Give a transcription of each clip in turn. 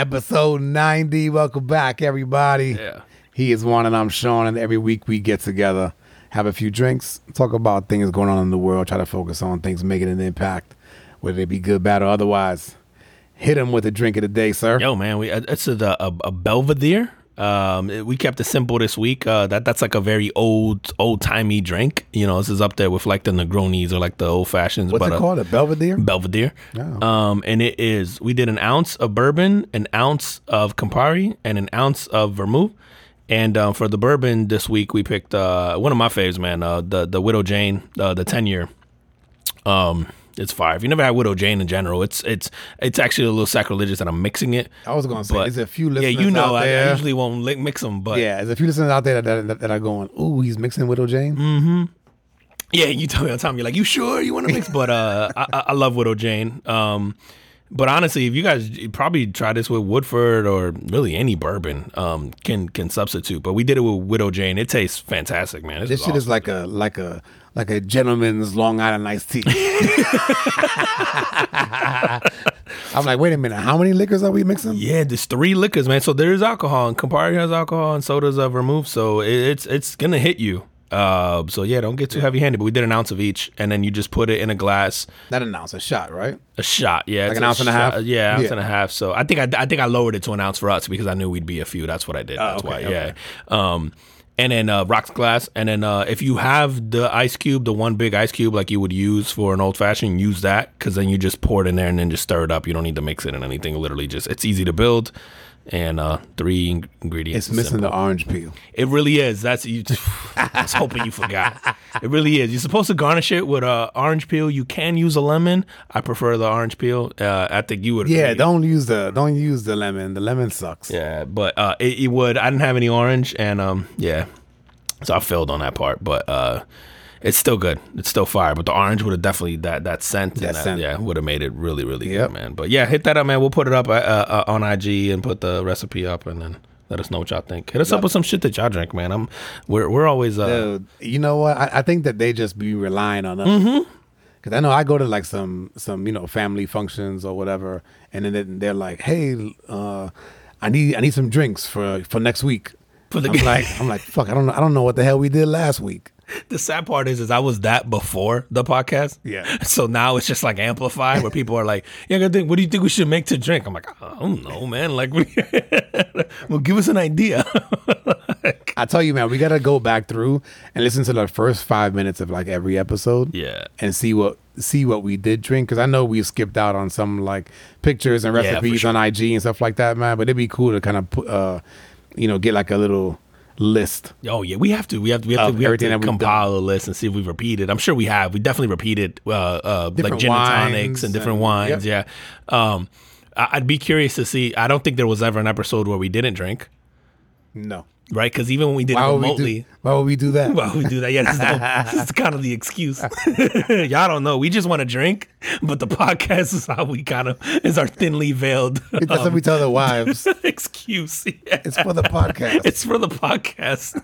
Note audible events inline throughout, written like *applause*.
Episode 90. Welcome back, everybody. Yeah. He is one, and I'm Sean, and every week we get together, have a few drinks, talk about things going on in the world, try to focus on things making an impact, whether they be good, bad, or otherwise. Hit him with a drink of the day, sir. Yo, man, we uh, it's a, a, a Boulevardier. Um, we kept it simple this week. Uh, that that's like a very old old timey drink. You know, this is up there with like the Negronis or like the old fashions. What's but, it uh, called? A Boulevardier? Boulevardier. Oh. Um, and it is. We did an ounce of bourbon, an ounce of Campari, and an ounce of vermouth. And um, for the bourbon this week, we picked uh, one of my faves, man. Uh, the the Widow Jane, uh, the ten year. Um, it's fire. If you never had Widow Jane in general, it's it's it's actually a little sacrilegious that I'm mixing it. I was going to say, But- there's a few listeners Yeah, you know, out I, I usually won't mix them, but yeah, there's a few listeners out there that, that, that are going, ooh, he's mixing Widow Jane. Mm-hmm. Yeah, you tell me all the time. You're like, you sure you want to mix? *laughs* But uh, I, I I love Widow Jane. Um, but honestly, if you guys probably try this with Woodford or really any bourbon, um, can can substitute. But we did it with Widow Jane. It tastes fantastic, man. This shit is like a like a like a gentleman's Long Island iced tea. *laughs* I'm like, wait a minute, how many liquors are we mixing? yeah. There's three liquors, man. So there is alcohol, and Campari has alcohol, and so does uh, vermouth. So it, it's it's gonna hit you. Uh, so yeah, don't get too heavy handed. But we did an ounce of each, and then you just put it in a glass. Not an ounce, a shot, right? A shot, yeah, Like an ounce and a shot- half? Yeah, ounce Yeah. and a half. So I think I, I think I lowered it to an ounce for us because I knew we'd be a few. That's what I did. That's Oh, okay, why, yeah. Um, and then uh, rocks glass, and then uh, if you have the ice cube, the one big ice cube like you would use for an old fashioned, use that because then you just pour it in there and then just stir it up. You don't need to mix it in anything. Literally, just it's easy to build, and uh, three ingredients. It's missing Simple. the orange peel. It really is. That's you. *laughs* I was hoping you forgot. It really is. You're supposed to garnish it with uh, orange peel. You can use a lemon. I prefer the orange peel. Uh, I think you would. Yeah, agree. don't use the don't use the lemon. The lemon sucks. Yeah, but uh, it, it would. I didn't have any orange, and um, yeah, so I failed on that part. But uh, it's still good. It's still fire. But the orange would have definitely that that scent. and That that, scent. Yeah, would have made it really really Yep. good, man. But yeah, hit that up, man. We'll put it up uh, uh, on IG and put the recipe up, and then. Let us know what y'all think. Hit us up with some shit that y'all drink, man. I'm we're we're always uh Dude, you know what? I, I think that they just be relying on us. Mm-hmm. Cause I know I go to like some some you know family functions or whatever, and then they- they're like, "Hey, uh, I need I need some drinks for for next week." For the- I'm like I'm like fuck. I don't know. I don't know what the hell we did last week. *laughs* the sad part is is I was that before the podcast. Yeah. *laughs* So now it's just like amplified where people are like, Yeah, think what do you think we should make to drink? I'm like, I don't know, man. Like we *laughs* well give us an idea. I tell you, man, we gotta go back through and listen to the first five minutes of like every episode. Yeah. and see what see what we did drink because I know we skipped out on some like pictures and Yeah, recipes sure. on IG and stuff like that, man. But it'd be cool to kind of put, uh, you know, get like a little list. Oh yeah, we have to. We have to. We have to. We have to compile a list and see if we've repeated. I'm sure we have. We definitely repeated uh, uh, like gin and tonics and different and- wines. Yeah. Um, I'd be curious to see. I don't think there was ever an episode where we didn't drink, No, right? Because even when we did why it would remotely, do? Why would we do that? *laughs* Well, we do that. Yeah, that's, *laughs* that's kind of the excuse. *laughs* Y'all don't know. We just want to drink, but the podcast is how we kind of is our thinly veiled That's what we tell the wives. excuse. Yeah. It's for the podcast. It's for the podcast.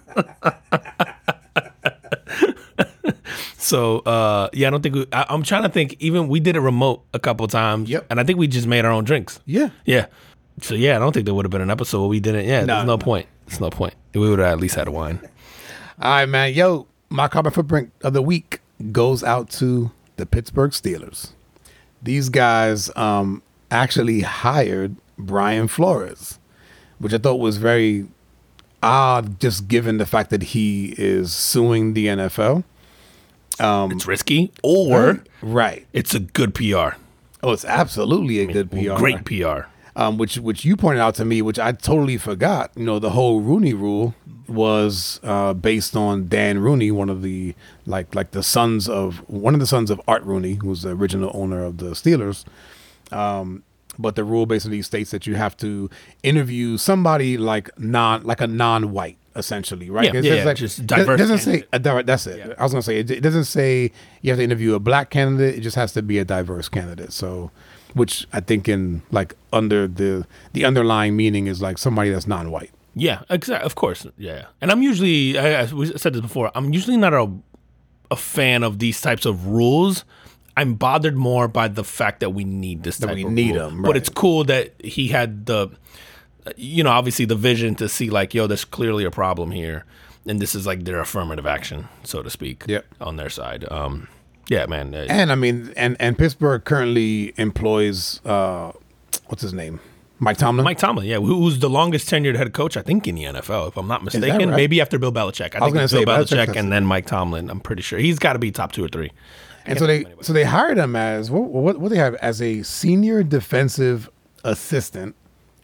so uh, yeah, I don't think we, I, I'm trying to think. Even we did it remote a couple times. Yep. and I think we just made our own drinks. yeah, Yeah. So yeah, I don't think there would have been an episode where we didn't. Yeah, No, there's no, no. point. There's no point. We would have at least had a wine. All right, man. Yo, my carbon footprint of the week goes out to the Pittsburgh Steelers. These guys um, actually hired Brian Flores, which I thought was very odd, just given the fact that he is suing the NFL. Um, it's risky, or Right. it's a good PR. Oh, it's absolutely a good PR. Great PR. Um, which which you pointed out to me, which I totally forgot. You know, the whole Rooney Rule was uh, based on Dan Rooney, one of the like like the sons of one of the sons of Art Rooney, who was the original owner of the Steelers. Um, but the rule basically states that you have to interview somebody like non like a non-white essentially, right? Yeah, yeah, just yeah, like, just it diverse doesn't say candidate. a diver- that's it. I was gonna say it, it doesn't say you have to interview a black candidate. It just has to be a diverse candidate. So, which I think in like under the the underlying meaning is like somebody that's non-white. Yeah, exactly. Of course. Yeah. And I'm usually, I, I said this before, I'm usually not a, a fan of these types of rules I'm bothered more by the fact that we need this type we of need rule. him, But it's cool that he had the, you know, obviously the vision to see like, yo, there's clearly a problem here, and this is like their affirmative action, so to speak, Yep. on their side. Um, yeah, man. uh, And I mean, and and Pittsburgh currently employs uh, what's his name, Mike Tomlin. Mike Tomlin, yeah, who's the longest tenured head coach I think in the NFL, if I'm not mistaken. right? Maybe after Bill Belichick. I, was think gonna say Bill Belichick, Belichick and then Mike Tomlin. I'm pretty sure he's got to be top two or three. and so they so they hired him as what what what they have as a senior defensive assistant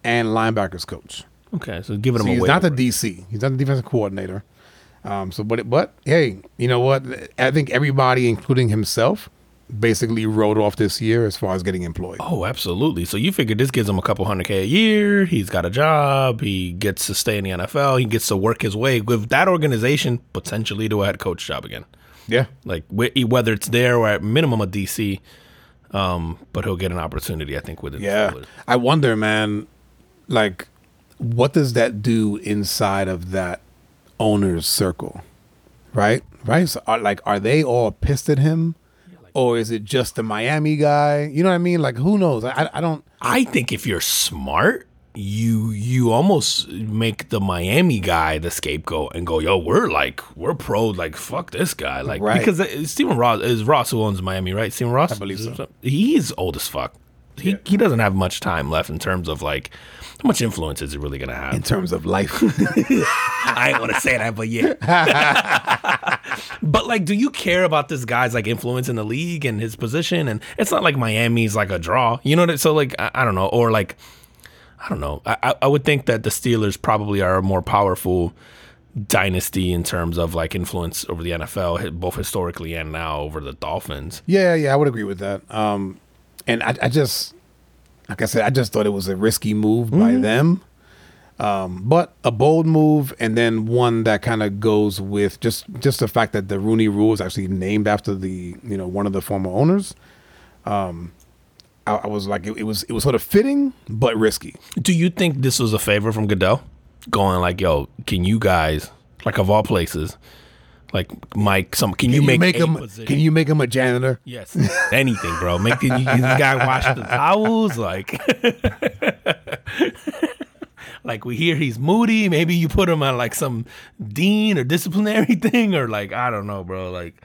and linebackers coach. Okay, so giving him So a he's wait not the. DC. He's not the defensive coordinator. Um, so, but but hey, you know what? I think everybody, including himself, basically wrote off this year as far as getting employed. Oh, absolutely. So you figure this gives him a couple hundred K a year. He's got a job. He gets to stay in the NFL. He gets to work his way with that organization potentially to a head coach job again. Yeah, Like wh- whether it's there or at minimum a DC, um, but he'll get an opportunity, I think, with it. yeah. I wonder, man. Like, what does that do inside of that owner's circle? Right, right. So, are, like, are they all pissed at him, or is it just the Miami guy? You know what I mean? Like, who knows? I, I don't. I think if you're smart, you you almost make the Miami guy the scapegoat and go, yo, we're like we're pro, like fuck this guy, like Right. because uh, Stephen Ross is Ross who owns Miami, right? Stephen Ross, I believe so. He's old as fuck. He he doesn't have much time left in terms of like how much influence is it really gonna have? In terms of life, *laughs* I ain't want to say that, but yeah. *laughs* but like, do you care about this guy's like influence in the league and his position? And it's not like Miami's like a draw, you know. What, I, so like, I, I don't know, or like, I don't know. I, I- I would think that the Steelers probably are a more powerful dynasty in terms of like influence over the NFL, both historically and now over the Dolphins. Yeah, yeah, I would agree with that. Um, and I, I just, like I said, I just thought it was a risky move by them, um, but a bold move, and then one that kind of goes with just just the fact that the Rooney Rule is actually named after the you know one of the former owners. Um, I, I was like, it, it was it was sort of fitting but risky. Do you think this was a favor from Goodell, going like, "Yo, can you guys, like of all places, like Mike, some can, you Can make, a him? position? Can you make him a janitor? Yes, *laughs* anything, bro. Make the, you, this guy wash the towels, like, *laughs* like we hear he's moody. Maybe you put him on like some dean or disciplinary *laughs* thing, or like I don't know, bro. Like,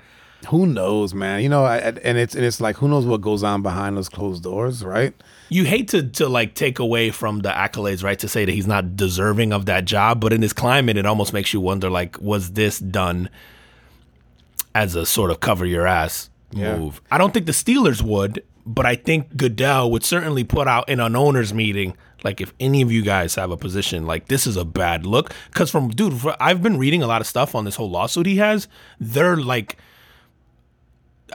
Who knows, man? You know, I- and it's and it's like who knows what goes on behind those closed doors, right? you hate to to like take away from the accolades, right? To say that he's not deserving of that job, but in this climate, it almost makes you wonder, like, was this done as a sort of cover your ass Yeah. move? I don't think the Steelers would, but I think Goodell would certainly put out in an owners meeting. Like if any of you guys have a position, like this is a bad look. Because from dude, I've been reading a lot of stuff on this whole lawsuit he has. They're like,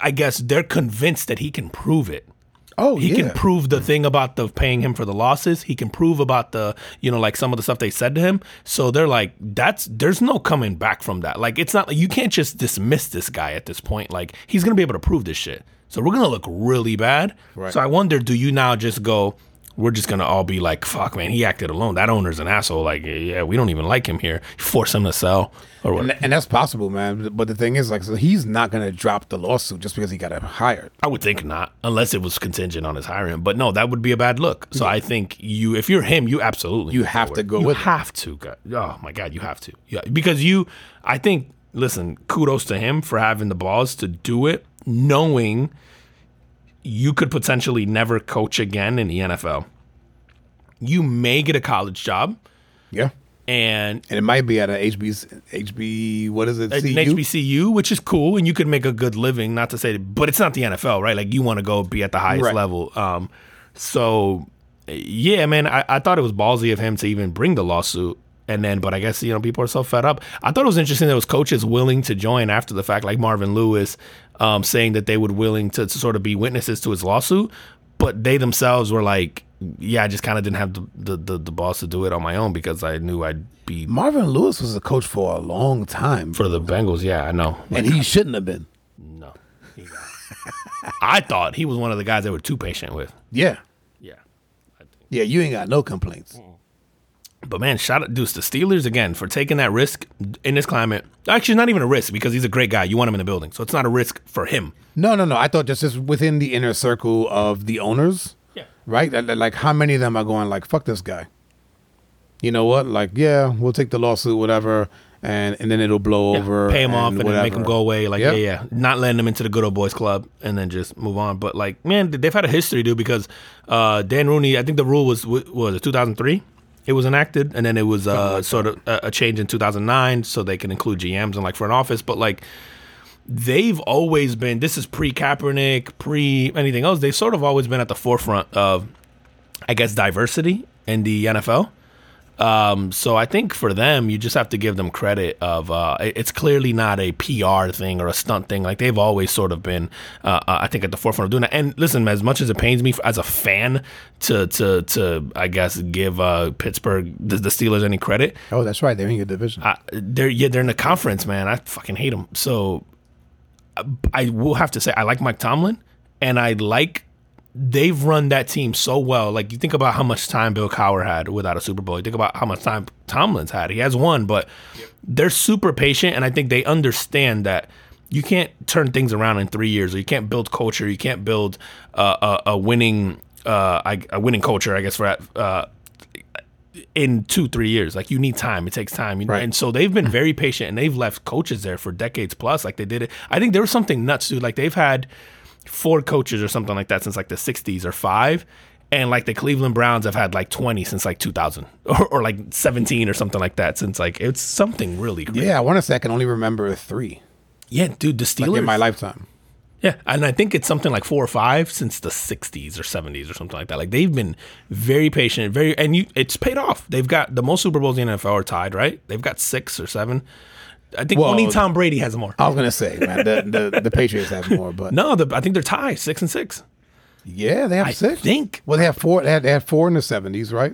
I guess they're convinced that he can prove it. Oh, He yeah. can prove the thing about the paying him for the losses. He can prove about the, you know, like some of the stuff they said to him. So they're like, that's there's no coming back from that. Like it's not like you can't just dismiss this guy at this point. Like he's gonna be able to prove this shit. So we're gonna look really bad. Right. So I wonder, do you now just go? We're just gonna all be like, fuck, man, he acted alone. That owner's an asshole. Like, yeah, we don't even like him here. *laughs* Force him to sell or what? And, and that's possible, man. But the thing is, like, so he's not going to drop the lawsuit just because he got hired. I would think not, unless it was contingent on his hiring. But no, that would be a bad look. So I think you, if you're him, you absolutely You have to go you it. have to. God. Oh my God, you have to. Yeah, because you, I think. Listen, kudos to him for having the balls to do it, knowing you could potentially never coach again in the NFL. You may get a college job, Yeah. and And it might be at a HB, HB, what is it? an CU? HBCU, which is cool, and you could make a good living. Not to say, but it's not the NFL, right? Like you want to go be at the highest Right. level. Um, so yeah, man, I, I thought it was ballsy of him to even bring the lawsuit. And then, but I guess you know people are so fed up. I thought it was interesting that was coaches willing to join after the fact, like Marvin Lewis, um, saying that they would willing to, to sort of be witnesses to his lawsuit, but they themselves were like, "Yeah, I just kind of didn't have the, the the the balls to do it on my own because I knew I'd be Marvin Lewis was a coach for a long time, for the Bengals." Yeah, I know. and he shouldn't have been. No. I thought he was one of the guys they were too patient with. Yeah. Yeah. I think. Yeah, you ain't got no complaints. But man, shout out, dude, the Steelers again for taking that risk in this climate. Actually, not even a risk because he's a great guy. You want him in the building, so it's not a risk for him. No, no, no. I thought just, just within the inner circle of the owners, Yeah. right? Like- Like, how many of them are going like, "Fuck this guy"? You know what? Like, yeah, we'll take the lawsuit, whatever, and and then it'll blow over. pay him off and then make whatever. him go away. Like, Yep. yeah, yeah, not letting him into the good old boys club and then just move on. But like, man, they've had a history, dude. Because uh, Dan Rooney, I think the rule was was it 2003. It was enacted, and then it was uh, sort of a, a change in 2009, so they can include GMs and like for an office. But like, they've always been. This is pre Kaepernick, pre anything else. They've sort of always been at the forefront of, I guess, diversity in the NFL. Um, so I think for them, you just have to give them credit of uh, it's clearly not a PR thing or a stunt thing. Like they've always sort of been, uh, uh, I think, at the forefront of doing that. And listen, as much as it pains me f- as a fan to to to I guess give uh, Pittsburgh the, the Steelers any credit, Oh, that's right. They're in your division. I, they're yeah they're in the conference, man. I fucking hate them. So I will have to say I like Mike Tomlin, and I like they've run that team so well. Like you think about how much time Bill Cowher had without a Super Bowl. You think about how much time Tomlin's had. He has one, but they're super patient, and I think they understand that. You can't turn things around in three years, or you can't build culture. You can't build uh, a, a winning, uh, a winning culture. I guess for uh, in two three years like you need time it takes time you know? Right. and so they've been very patient and they've left coaches there for decades plus like they did it i think there was something nuts dude like they've had four coaches or something like that since like the 60s or five and like the cleveland browns have had like 20 since like 2000 *laughs* or, or like 17 or something like that since like it's something really crazy. yeah, I want to say I can only remember three yeah dude the like steelers in my lifetime. yeah, and I think it's something like four or five since the '60s or '70s or something like that. Like they've been very patient, very, and you, it's paid off. They've got the most Super Bowls in the NFL are tied, right? They've got six or seven. I think Well- only Tom Brady has more. I was gonna say, man, the, the the Patriots have more, but *laughs* No, the, I think they're tied, six and six. yeah, they have I six. think Well, they have four. They had, they had four in the seventies, right?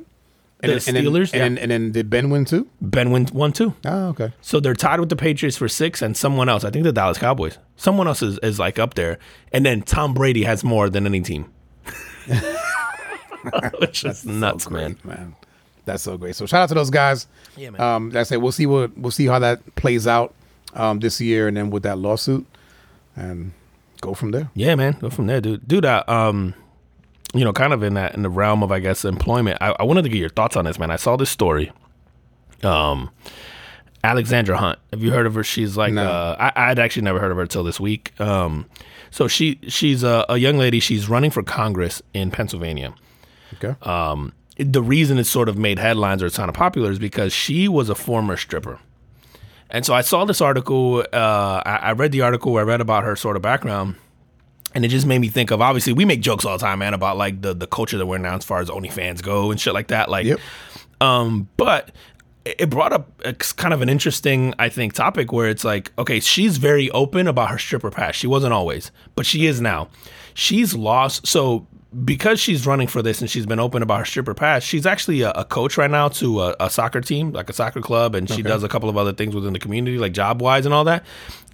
And The then- and then- Steelers, and, then, and then did Ben win too? Ben wins one, two. Oh, okay. So they're tied with the Patriots for six, and someone else. I think the Dallas Cowboys. Someone else is, is like up there, and then Tom Brady has more than any team. *laughs* Which is nuts, man. Man. That's so great. So shout out to those guys. Yeah, man. Um, like I say we'll see what we'll see how that plays out um, this year, and then with that lawsuit, and go from there. Yeah, man. Go from there, dude. Dude, uh, um, you know, kind of in that in the realm of I guess employment. I, I wanted to get your thoughts on this, man. I saw this story. Um, Alexandra Hunt. Have you heard of her? She's like, No. uh, I, I'd actually never heard of her until this week. Um, so she she's a, a young lady. She's running for Congress in Pennsylvania. Okay. Um, the reason it sort of made headlines or it's kind of popular is because she was a former stripper. And so I saw this article. Uh, I, I read the article. I read about her sort of background, and it just made me think of. Obviously, we make jokes all the time, man, about like the the culture that we're now as far as OnlyFans go and shit like that. Like, Yep. um, but it it brought up a, kind of an interesting, I think, topic where it's like, okay, she's very open about her stripper past. She wasn't always, but she is now. She's lost. So because she's running for this and she's been open about her stripper past, she's actually a, a coach right now to a, a soccer team, like a soccer club, and she does a couple of other things within the community, like job wise and all that.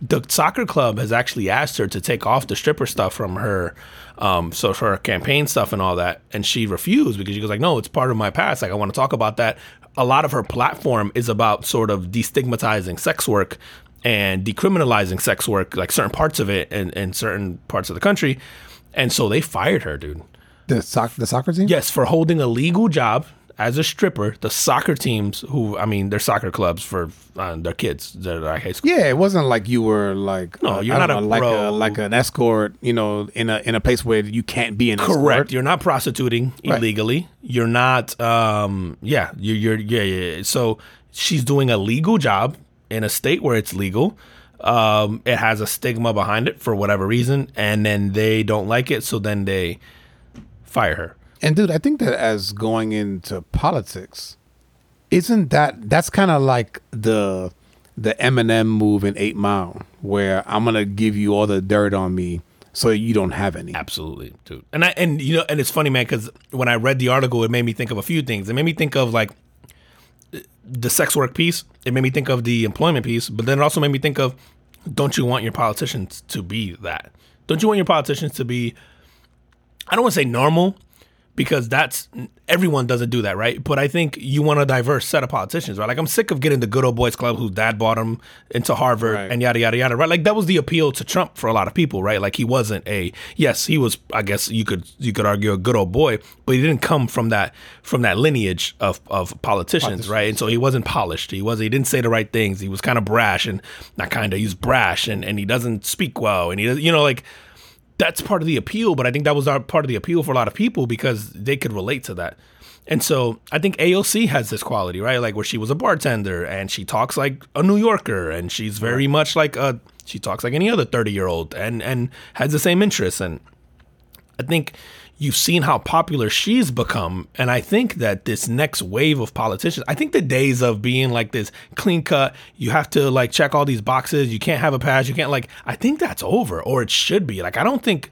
The soccer club has actually asked her to take off the stripper stuff from her, um, so for her campaign stuff and all that, and she refused because she goes like, no, it's part of my past. Like I want to talk about that. A lot of her platform is about sort of destigmatizing sex work and decriminalizing sex work, like certain parts of it in, in certain parts of the country. And so they fired her, dude. The soc- the soccer team. Yes, for holding a legal job as a stripper. The soccer teams, who I mean, they're soccer clubs for uh, their kids. They're like high school. Yeah, it wasn't like you were like No, uh, you're not don't a know, like a like an escort. You know, in a in a place where you can't be an Correct. escort. You're not prostituting Right. illegally. You're not. Um. Yeah. You're. You're. Yeah. yeah. So she's doing a legal job in a state where it's legal. Um. It has a stigma behind it for whatever reason, and then they don't like it, so then they fire her. And dude, I think that as going into politics, isn't that that's kind of like the the Eminem move in Eight Mile, where I'm gonna give you all the dirt on me so you don't have any. Absolutely, dude. And I and you know, and it's funny, man, because when I read the article, it made me think of a few things. It made me think of like the sex work piece. It made me think of the employment piece, but then it also made me think of, don't you want your politicians to be that? Don't you want your politicians to be? I don't want to say normal, because that's everyone doesn't do that, right? But I think you want a diverse set of politicians, right? Like I'm sick of getting the good old boys club whose dad bought him into Harvard Right. and yada yada yada, right? Like that was the appeal to Trump for a lot of people, right? Like he wasn't a yes, he was I guess you could you could argue a good old boy, but he didn't come from that from that lineage of of politicians, right? And so he wasn't polished. He was he didn't say the right things. He was kind of brash and not kind of he's brash and and he doesn't speak well and he does you know like that's part of the appeal, but I think that was our part of the appeal for a lot of people because they could relate to that. And so I think AOC has this quality, right? Like where she was a bartender and she talks like a New Yorker and she's very much like a she talks like any other 30 year old and and has the same interests. And I think you've seen how popular she's become. And I think that this next wave of politicians, I think the days of being like this clean cut, you have to like check all these boxes, you can't have a pass, you can't like, I think that's over or it should be. Like, I don't think.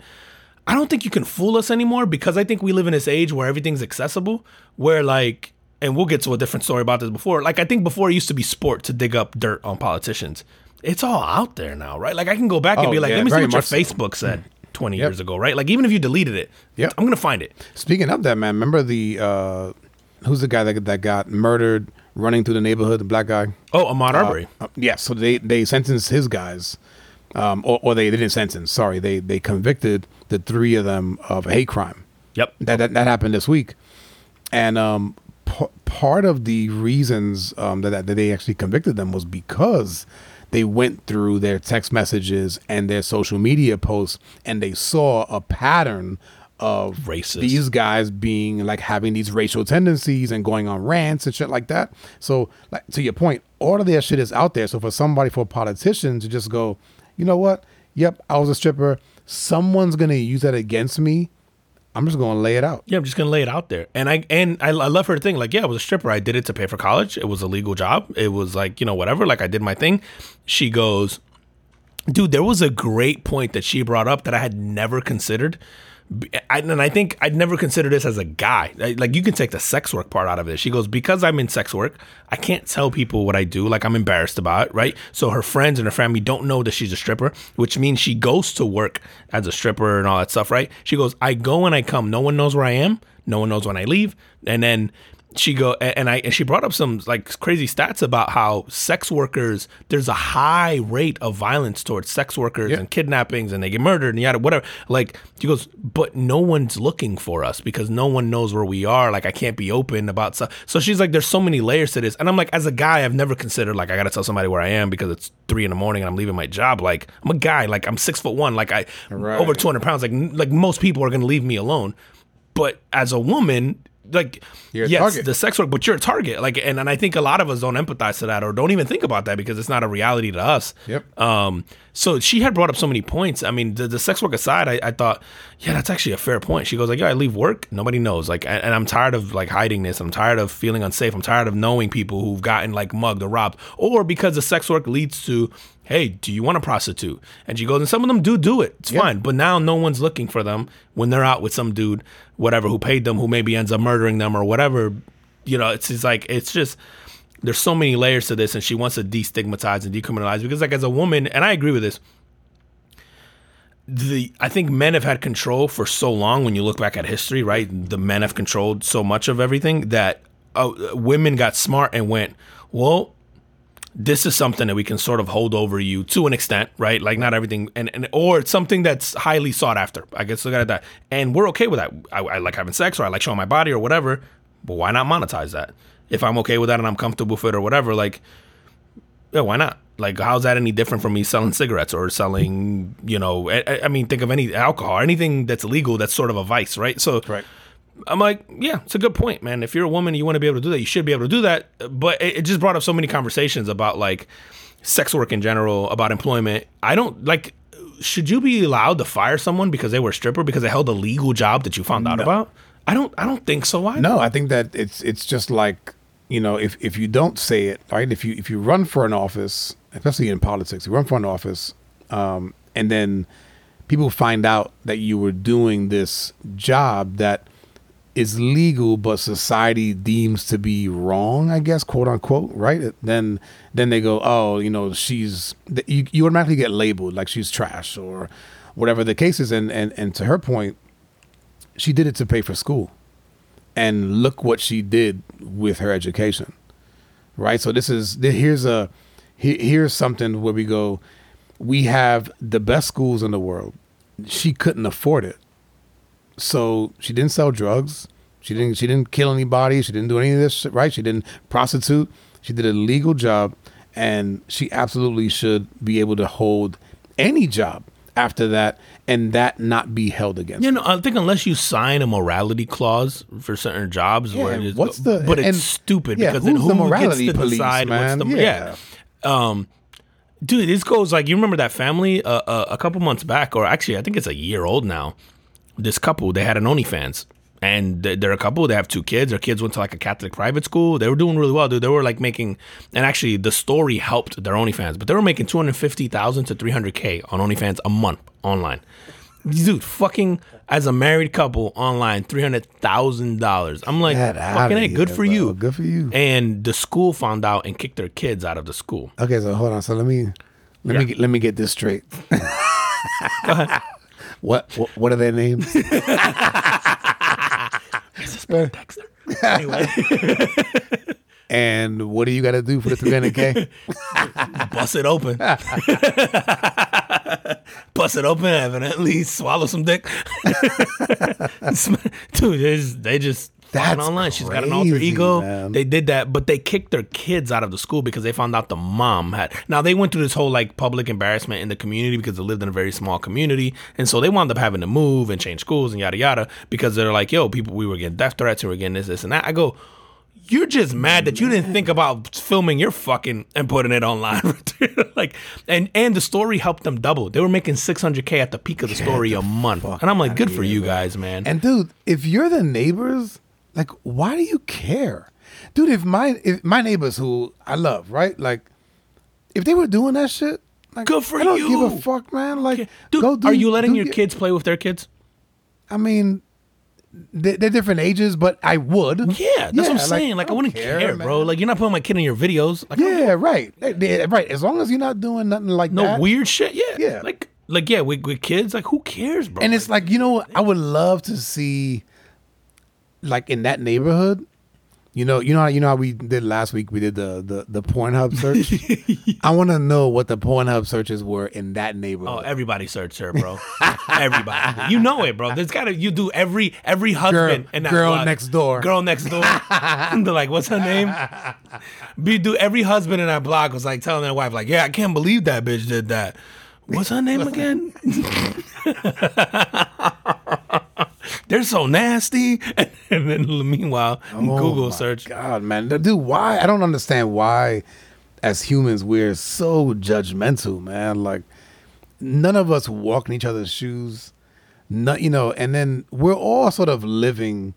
I don't think you can fool us anymore because I think we live in this age where everything's accessible, where like, and we'll get to a different story about this before. Like, I think before it used to be sport to dig up dirt on politicians. It's all out there now, right? Like, I can go back and Oh, be like, yeah, let me see what your so. Facebook said 20 Yep. years ago, right? Like, even if you deleted it. I'm going to find it. Speaking of that, man, remember the uh, who's the guy that that got murdered running through the neighborhood, the black guy? Oh, Ahmaud Arbery. Uh, yeah, so they they sentenced his guys, um, or, or they didn't sentence. Sorry, they they convicted the three of them of a hate crime. yep. That that, that happened this week, and um, p- part of the reasons um, that that they actually convicted them was because they went through their text messages and their social media posts, and they saw a pattern of Racist. these guys being like having these racial tendencies and going on rants and shit like that. So, like to your point, all of that shit is out there. So for somebody, for a politician to just go, you know what? Yep, I was a stripper. Someone's gonna use that against me. I'm just gonna lay it out. Yeah, I'm just gonna lay it out there, and I and I, I love her thing. Like, yeah, I was a stripper. I did it to pay for college. It was a legal job. It was like you know whatever. Like I did my thing. She goes, dude. There was a great point that she brought up that I had never considered. I, and I think I'd never consider this as a guy. Like you can take the sex work part out of it. She goes because I'm in sex work. I can't tell people what I do. Like I'm embarrassed about it, right? So her friends and her family don't know that she's a stripper, which means she goes to work as a stripper and all that stuff, right? She goes, I go and I come. No one knows where I am. No one knows when I leave. And then she go and I and she brought up some like crazy stats about how sex workers there's a high rate of violence towards sex workers Yeah. and kidnappings and they get murdered and yada whatever. Like she goes but no one's looking for us because no one knows where we are. Like I can't be open about stuff so she's like there's so many layers to this. And I'm like as a guy I've never considered like I gotta tell somebody where I am because it's three in the morning and I'm leaving my job. Like I'm a guy. Like I'm six foot one. Like I Right. over 200 pounds. Like like most people are gonna leave me alone. But as a woman like You're a yes target. the sex work but you're a target. Like and, and i think a lot of us don't empathize to that or don't even think about that because it's not a reality to us. Yep. um so she had brought up so many points. I mean the, the sex work aside I, I thought yeah that's actually a fair point. She goes like yeah i leave work. Nobody knows. Like and, and i'm tired of like hiding this. I'm tired of feeling unsafe. I'm tired of knowing people who've gotten like mugged or robbed. Or because the sex work leads to hey do you want a prostitute? And she goes and some of them do do it. It's fine. But now no one's looking for them when they're out with some dude whatever who paid them who maybe ends up murdering them or whatever. You know it's, it's like it's just there's so many layers to this and she wants to destigmatize and decriminalize because like as a woman and i agree with this the I think men have had control for so long when you look back at history, right? The men have controlled so much of everything that uh, women got smart and went, well, this is something that we can sort of hold over you to an extent, right? Like not everything, and, and or it's something that's highly sought after. I guess look at that, and we're okay with that. I, I like having sex, or I like showing my body, or whatever. But why not monetize that? If I'm okay with that and I'm comfortable with it, or whatever, like yeah, why not? Like, how's that any different from me selling cigarettes or selling, you know, I, I- mean, think of any alcohol, anything that's legal that's sort of a vice, right? So Right. I'm like, yeah, it's a good point, man. If you're a woman, you want to be able to do that, you should be able to do that. But it, it just brought up so many conversations about like sex work in general, about employment. I don't like, should you be allowed to fire someone because they were a stripper because they held a legal job that you found out about? I don't, I don't think so. Why? No, I think that it's it's just like you know if if you don't say it right, if you if you run for an office, especially in politics, you run for an office, um, and then people find out that you were doing this job that is legal but society deems to be wrong i guess quote unquote right then then they go oh you know she's you, you automatically get labeled like she's trash or whatever the case is and and and to her point she did it to pay for school and look what she did with her education. Right? So this is here's a here's something where we go we have the best schools in the world. She couldn't afford it. So she didn't sell drugs. She didn't she didn't kill anybody. She didn't do any of this, right? She didn't prostitute. She did a legal job and she absolutely should be able to hold any job after that and that not be held against. You know, I think unless you sign a morality clause for certain jobs, Yeah, where it is, what's the- but it's stupid yeah, because then who the morality gets to police, decide man? what's the Yeah. yeah. Um, dude, this goes like you remember that family uh, uh, a couple months back, or actually I think it's a year old now. This couple they had an OnlyFans. And they're a couple. They have two kids. Their kids went to like a Catholic private school. They were doing really well, dude. They were like making, and actually the story helped their OnlyFans, but they were making two hundred fifty thousand to three hundred k on OnlyFans a month online dude, fucking as a married couple online, three hundred thousand dollars. I'm like, Get fucking hey, good for bro. you, Good for you. And the school found out and kicked their kids out of the school. Okay, so hold on. So let me let me Yeah. get, let me get this straight. *laughs* what, what what are their names? *laughs* Dexter. Anyway, and what do you got to do for the 300k? *laughs* bust it open. *laughs* bust it open. Evidently, swallow some dick. Dude, they just, they just fucking That's online. She's got an alter ego. man. They did that, but they kicked their kids out of the school because they found out the mom had. Now they went through this whole like public embarrassment in the community because they lived in a very small community, and so they wound up having to move and change schools and yada yada because they're like, yo, people, we were getting death threats, and we were getting this, this, and that. I go. You're just mad that you didn't think about filming your fucking and putting it online. *laughs* like, and and the story helped them double. They were making 600k at the peak of the story a month, and I'm like, good for you guys, man. and dude, if you're the neighbors, like, why do you care, dude? If my if my neighbors who I love, right, like, if they were doing that shit, like, Good for I don't you. give a fuck, man. Like, Dude, go do, are you letting your kids play with their kids? I mean, they- they're different ages, but I would. Yeah, that's what I'm like, saying. Like, I, don't wouldn't care, bro. Like, you're not putting my kid in your videos. Like, yeah, right, They- they- right. As long as you're not doing nothing like no that. weird shit. Yeah, Yeah. Like, like yeah, with, with kids, like, who cares, bro? And it's like you know, I would love to see, like in that neighborhood, you know, you know, how, you know how we did last week. We did the the the Pornhub search. *laughs* I want to know what the Pornhub searches were in that neighborhood. Oh, everybody search her, bro. everybody, *laughs* you know it, bro. There's gotta you do every every husband Girl- in that girl block. next door. girl next door. *laughs* They're like, what's her name? Be do every husband in that block was like telling their wife, like, yeah, I can't believe that bitch did that. What's her name again? They're so nasty. *laughs* And then meanwhile, Oh Google search. God, man, dude, why? I don't understand why, as humans, we're so judgmental, man. Like none of us walk in each other's shoes. Not, you know, and then we're all sort of living.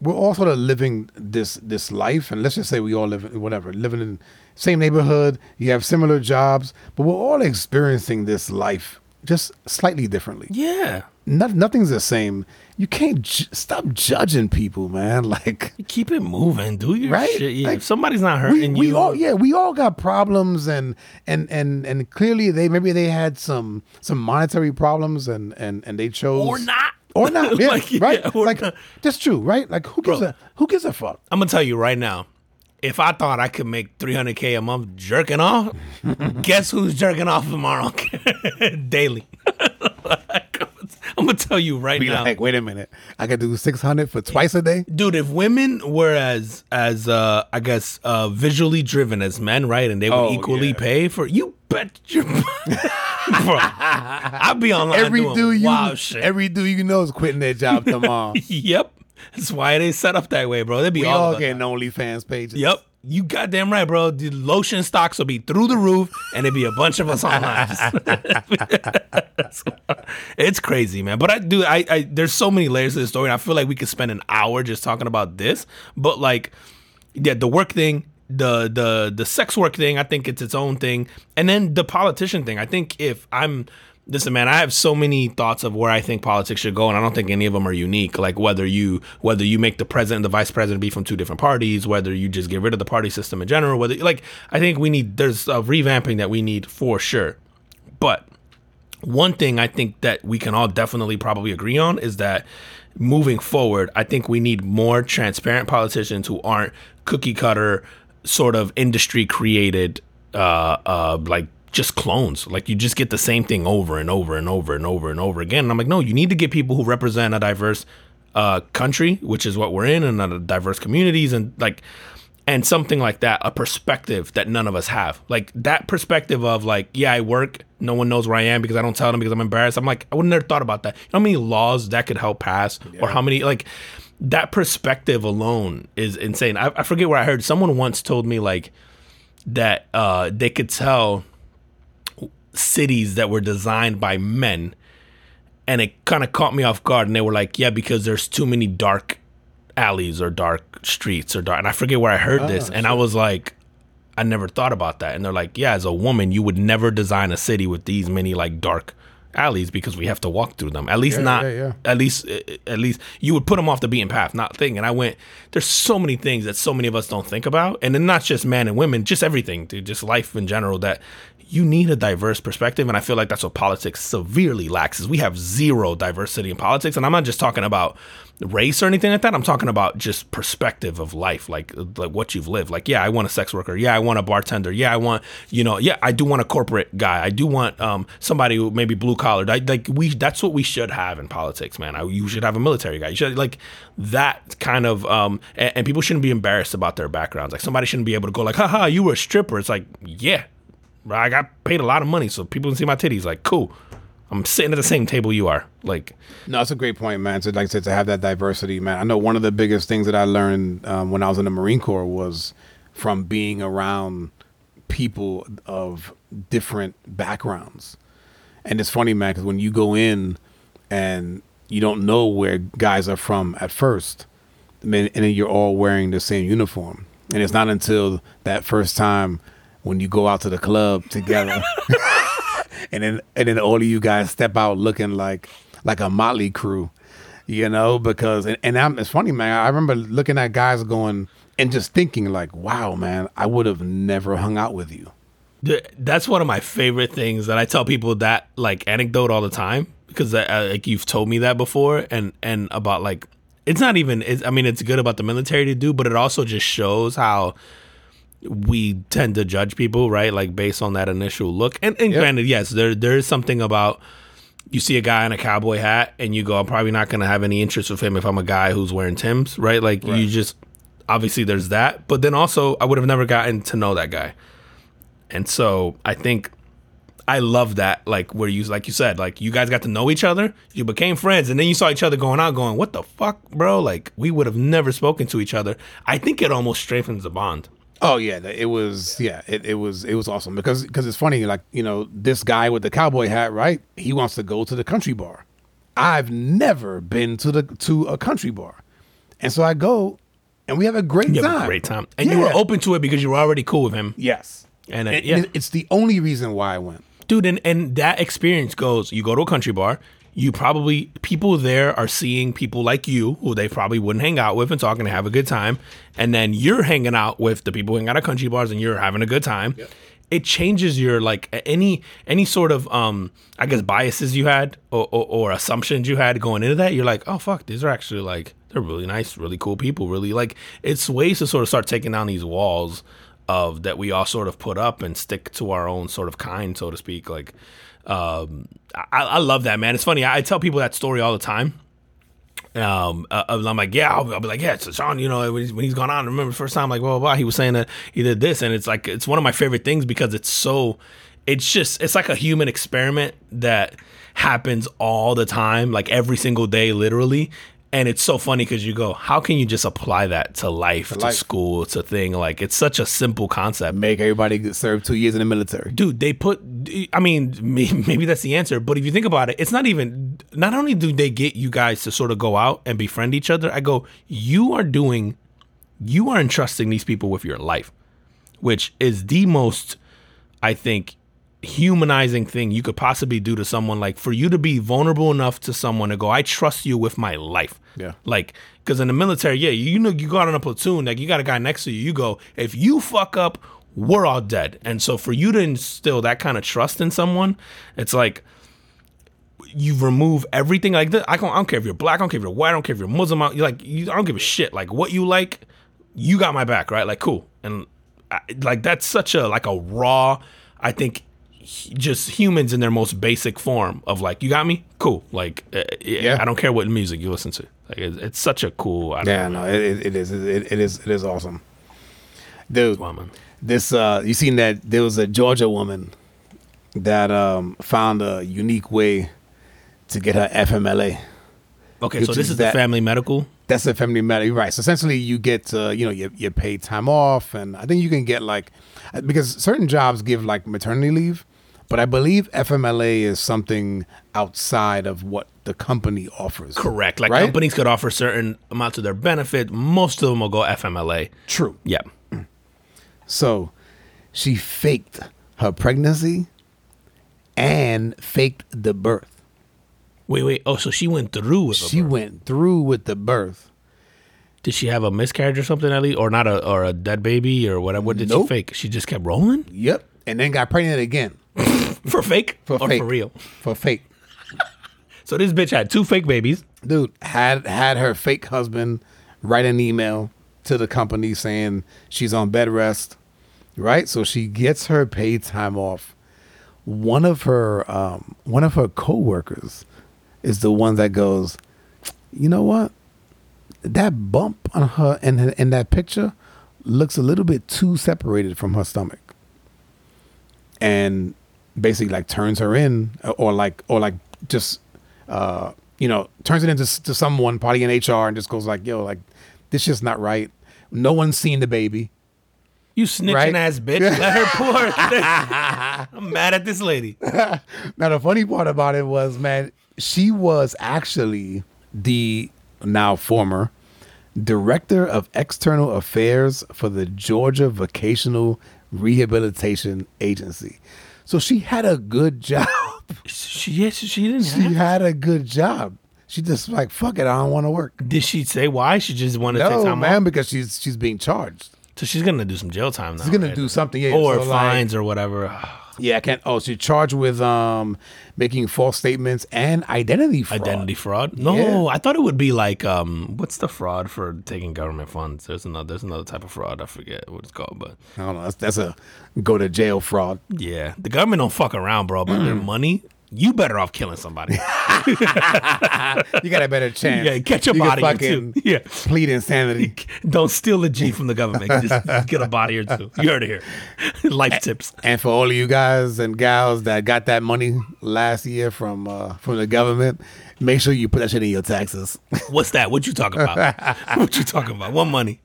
We're all sort of living this this life, and let's just say we all live in whatever, living in same neighborhood. You have similar jobs, but we're all experiencing this life just slightly differently. Yeah. Not, nothing's the same. You can't ju- stop judging people, man. *laughs* Like Keep it moving. Do your Right? shit. Yeah. Like, if somebody's not we, hurting we you. all yeah we all got problems and and and and clearly they maybe they had some some monetary problems and and and they chose Or not. or not *laughs* yeah, Like, right or like not. that's true right like who gives Bro. a who gives a fuck I'm gonna tell you right now. If I thought I could make 300k a month jerking off, *laughs* guess who's jerking off tomorrow? Daily. *laughs* I'm gonna tell you right be now, like wait a minute I could do six hundred for twice a day dude. If women were as as uh, I guess uh, visually driven as men, right, and they would Oh, equally yeah. pay for you, bet you, *laughs* bro. I'd be online every doing dude you shit. every dude you know is quitting their job *laughs* tomorrow yep, that's why they set up that way, bro. They'd be we all, all getting OnlyFans pages Yep. You goddamn right, bro. The lotion stocks will be through the roof, and it'd be a bunch of us online. *laughs* it's crazy, man. But I do. I, I there's so many layers to the story. And I feel like we could spend an hour just talking about this. But like, yeah, the work thing, the the the sex work thing. I think it's its own thing, and then the politician thing. I think if I'm Listen, man, I have so many thoughts of where I think politics should go, and I don't think any of them are unique. Like whether you whether you make the president and the vice president be from two different parties, whether you just get rid of the party system in general, whether like I think we need there's a revamping that we need for sure. But one thing I think that we can all definitely probably agree on is that moving forward, I think we need more transparent politicians who aren't cookie cutter sort of industry created uh uh like just clones. Like you just get the same thing over and over and over and over and over again. And I'm like, no, you need to get people who represent a diverse uh country, which is what we're in, and a diverse communities and like and something like that, a perspective that none of us have. Like that perspective of like, yeah, I work, no one knows where I am because I don't tell them because I'm embarrassed. I'm like, I would never thought about that. You know how many laws that could help pass, yeah. or how many like that perspective alone is insane. I, I, forget where I heard someone once told me like that uh, they could tell cities that were designed by men, and it kind of caught me off guard. And they were like, yeah, because there's too many dark alleys or dark streets or dark. And I forget where I heard oh, this, ah, and I was like, I never thought about that. And they're like, yeah, as a woman, you would never design a city with these many like dark alleys because we have to walk through them. At least yeah, not. Yeah, yeah. At least, eh, eh, at least you would put them off the beaten path, not thing. And I went. There's so many things that so many of us don't think about, and then not just men and women, just everything, dude, just life in general. That you need a diverse perspective, and I feel like that's what politics severely lacks. Is we have zero diversity in politics, and I'm not just talking about race or anything like that. I'm talking about just perspective of life, like like what you've lived. Like, yeah, I want a sex worker. Yeah, I want a bartender. Yeah, I want you know. Yeah, I do want a corporate guy. I do want um somebody who maybe blue collar. Like we, that's what we should have in politics, man. I, you should have a military guy. You should like that kind of um. And, and people shouldn't be embarrassed about their backgrounds. Like somebody shouldn't be able to go like, haha, you were a stripper. It's like, yeah, I got paid a lot of money, so people can see my titties. Like, cool. I'm sitting at the same table you are. Like, no, that's a great point, man. So, like I said, to have that diversity, man. I know one of the biggest things that I learned um, when I was in the Marine Corps was from being around people of different backgrounds. And it's funny, man, because when you go in and you don't know where guys are from at first, and then you're all wearing the same uniform, and it's not until that first time when you go out to the club together. *laughs* and then and then all of you guys step out looking like like a motley crew, you know, because and, and I'm, it's funny, man. I remember looking at guys going and just thinking like, wow, man, I would have never hung out with you. That's one of my favorite things that I tell people that like anecdote all the time because uh, like you've told me that before and and about like it's not even it's, I mean it's good about the military to do, but it also just shows how we tend to judge people, right? Like based on that initial look. And, and yep. granted, yes, there there is something about you see a guy in a cowboy hat and you go, I'm probably not going to have any interest with him if I'm a guy who's wearing Tim's, right? Like right. you just obviously there's that, but then also I would have never gotten to know that guy. And so I think I love that, like where you, like you said, like you guys got to know each other, you became friends, and then you saw each other going out, going, "What the fuck, bro?" Like we would have never spoken to each other. I think it almost strengthens the bond. Oh yeah, it was yeah, it, it was it was awesome because because it's funny like you know this guy with the cowboy hat right he wants to go to the country bar. I've never been to the to a country bar, and so I go, and we have a great you time. a great time, and yeah. you were open to it because you were already cool with him. Yes, and, uh, and yeah, it's the only reason why I went, dude. And and that experience goes: you go to a country bar, you probably people there are seeing people like you who they probably wouldn't hang out with and talking to have a good time and then you're hanging out with the people who hang out at country bars and you're having a good time yep. it changes your like any any sort of um i guess biases you had or, or, or assumptions you had going into that you're like oh fuck these are actually like they're really nice really cool people really like it's ways to sort of start taking down these walls of that we all sort of put up and stick to our own sort of kind so to speak like um, I, I, love that man. It's funny. I, tell people that story all the time. Um, uh, I'm like, yeah, I'll, I'll, be like, yeah, it's Sean. You know, when he's, when he's gone on, I remember the first time, like, blah, blah blah. He was saying that he did this, and it's like it's one of my favorite things because it's so. It's just it's like a human experiment that happens all the time, like every single day, literally and it's so funny because you go, how can you just apply that to life, to, life. school, to thing? Like it's such a simple concept. Make everybody serve two years in the military, dude. They put, I mean, maybe that's the answer, but if you think about it, it's not even. Not only do they get you guys to sort of go out and befriend each other, I go, you are doing, you are entrusting these people with your life, which is the most, I think, humanizing thing you could possibly do to someone like for you to be vulnerable enough to someone to go i trust you with my life yeah like because in the military yeah you know you go out on a platoon like you got a guy next to you you go if you fuck up we're all dead and so for you to instill that kind of trust in someone it's like you remove everything like this. I don't, I don't care if you're black. I don't care if you're white. I don't care if you're Muslim. I, like you, I don't give a shit. Like what you like, you got my back, right? Like cool. And I, like that's such a like a raw. I think just humans in their most basic form of like you got me, cool. Like uh, yeah, I don't care what music you listen to. Like it's, it's such a cool. I don't Yeah, know, no, it, it is. It, it is. It is awesome, dude. woman. This uh, you seen that there was a Georgia woman that um found a unique way to get her FMLA. Okay, so this is is the family medical. That's a family matter, right? So essentially, you get uh, you know you you pay time off, and I think you can get like because certain jobs give like maternity leave, but I believe FMLA is something outside of what the company offers. Correct. Like Right? companies could offer certain amounts of their benefit. Most of them will go FMLA. True. Yeah. So she faked her pregnancy and faked the birth. Wait, wait. Oh, so she went through with She birth. went through with the birth. Did she have a miscarriage or something least, or not a or a dead baby or whatever? What did Nope. she fake? She just kept rolling Yep. And then got pregnant again *laughs* for fake for or fake. for real. For fake. *laughs* So this bitch had two fake babies. dude had had her fake husband write an email to the company saying she's on bed rest right so she gets her paid time off one of her um, one of her coworkers is the one that goes you know what that bump on her in, in that picture looks a little bit too separated from her stomach and basically like turns her in or like or like just uh you know turns it into to someone probably in hr and just goes like yo like this just not right no one's seen the baby You snitching Right? ass bitch. *laughs* Let her pour. *laughs* I'm mad at this lady. *laughs* now the funny part about it was man she was actually the now former director of external affairs for the georgia vocational rehabilitation agency so she had a good job *laughs* She, yes, she didn't. she had a good job she just like fuck it i don't want to work Did she say why? She just wanted to take no time man off. because she's she's being charged So she's gonna do some jail time now. she's gonna right? do something yeah or so, like- fines or whatever. Yeah i can't oh she's charged with um making false statements and identity fraud Identity fraud? No, Yeah. I thought it would be like um, what's the fraud for taking government funds? There's another there's another type of fraud. I forget what it's called, but I don't know. That's, that's a go to jail fraud. yeah, the government don't fuck around, bro. But Mm. their money, you better off killing somebody. *laughs* You got a better chance. yeah, catch a You body or fucking two. Yeah, Plead insanity. *laughs* don't steal a G from the government. Just, just get a body or two. You heard it here. *laughs* Life tips. and for all of you guys and gals that got that money last year from uh, from the government, make sure you put that shit in your taxes. What's that? What you talking about? what you talking about? What money?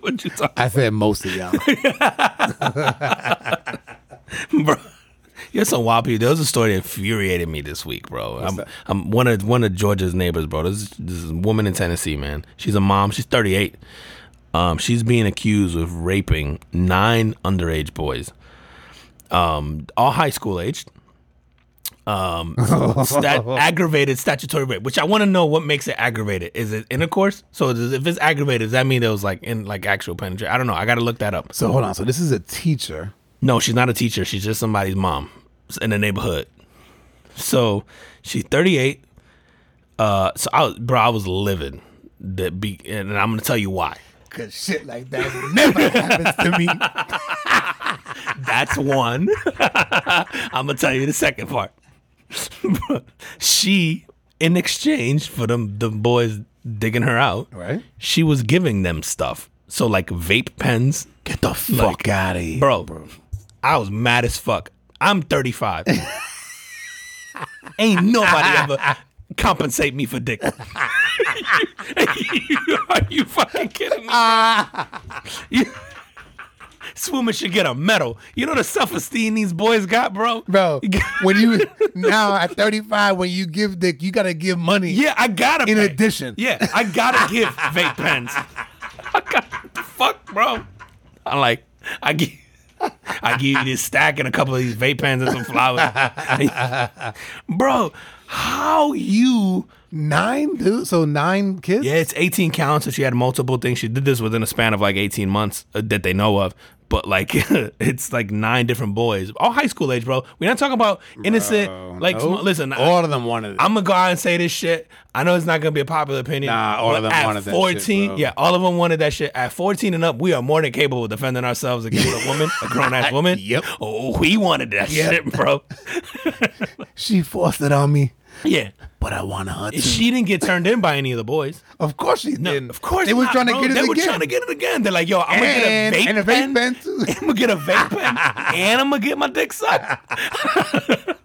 what you talking? I said most of y'all. bro. You're some wild people. There was a story that infuriated me this week, bro. I'm? I'm one of one of Georgia's neighbors, bro. This is, this is a woman in Tennessee, man. She's a mom. She's 38. Um, she's being accused of raping nine underage boys, um, all high school aged. Um, *laughs* stat- aggravated statutory rape, which I want to know what makes it aggravated. Is it intercourse? So does, if it's aggravated, does that mean it was like in like actual penetration? I don't know. I got to look that up. So hold on. So this is a teacher. No, she's not a teacher. She's just somebody's mom in the neighborhood. So she's 38. Uh, so I was, bro, I was living That be, and I'm gonna tell you why. Cause shit like that never happens to me. *laughs* That's one. *laughs* I'm gonna tell you the second part. *laughs* she, in exchange for them, the boys digging her out, Right? she was giving them stuff. So like vape pens, Get the fuck out of here, bro. bro, I was mad as fuck. I'm 35. Ain't nobody ever compensate me for dick. *laughs* Are you fucking kidding me? You- *laughs* this woman should get a medal. You know the self esteem these boys got, bro. Bro, *laughs* when you now at 35, when you give dick, you gotta give money. Yeah, I gotta. In pay. addition. yeah, I gotta give vape pens. I got what the fuck, bro. I'm like, I give, I give you this stack and a couple of these vape pens and some flowers, *laughs* bro. How you? Nine, dude. So nine kids. Yeah, it's 18 counts. So she had multiple things. She did this within a span of like 18 months uh, that they know of. But like *laughs* it's like nine different boys, all high school age, bro. We're not talking about innocent. Bro, like, listen, all of them wanted it. I'm gonna go out and say this shit. I know it's not gonna be a popular opinion. Nah, all of them at wanted that shit, 14, yeah, all of them wanted that shit. At 14 and up, we are more than capable of defending ourselves against a *laughs* woman, a grown ass woman. Yep. Oh, we wanted that Yep. shit, bro. *laughs* she forced it on me, Yeah. But I wanted her to. She didn't get turned in by any of the boys. of course she No, didn't. of course they were not, trying to bro. get it They again. were trying to get it again. They're like, yo, I'm and, gonna get a vape and a vape pen. pen *laughs* too. I'm gonna get a vape pen, *laughs* and I'm gonna get my dick sucked. *laughs*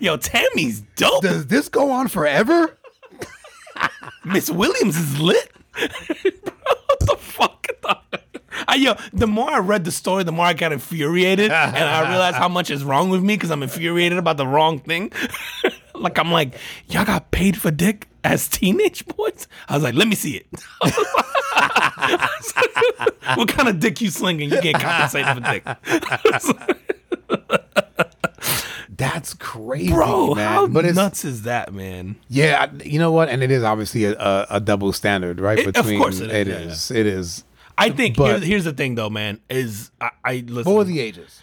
yo, Tammy's dope. Does this go on forever? Miss Williams is lit. what the fuck? I, yo, the more I read the story, the more I got infuriated, and I realized how much is wrong with me because I'm infuriated about the wrong thing. *laughs* like I'm like, y'all got paid for dick as teenage boys. I was like, let me see it. *laughs* what kind of dick you slinging? You get compensated for dick, *laughs* That's crazy, bro. man. How but it's nuts is that, man? yeah, you know what? And it is obviously a, a, a double standard, right? It- of course it is, It yeah, is. It is. I think But- here's, here's the thing, though, man. Is I, I listen. What were the ages?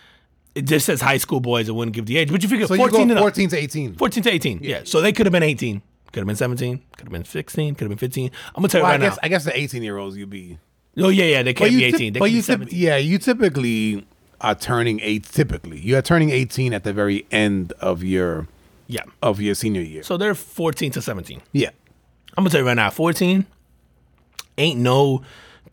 it just says high school boys. It wouldn't give the age, but you figure So 14 you go 14 to 18. 14 to 18. Yeah. So they could have been 18. Could have been 17. Could have been 16. Could have been 15. I'm gonna tell you Well, I right guess now. I guess the 18 year olds you'd be. oh yeah, yeah. They can't be 18. they but you typ- 17. yeah, you typically are turning eight. Typically, you are turning 18 at the very end of your yeah. of your senior year. So they're 14 to 17. yeah, I'm gonna tell you right now. 14 ain't no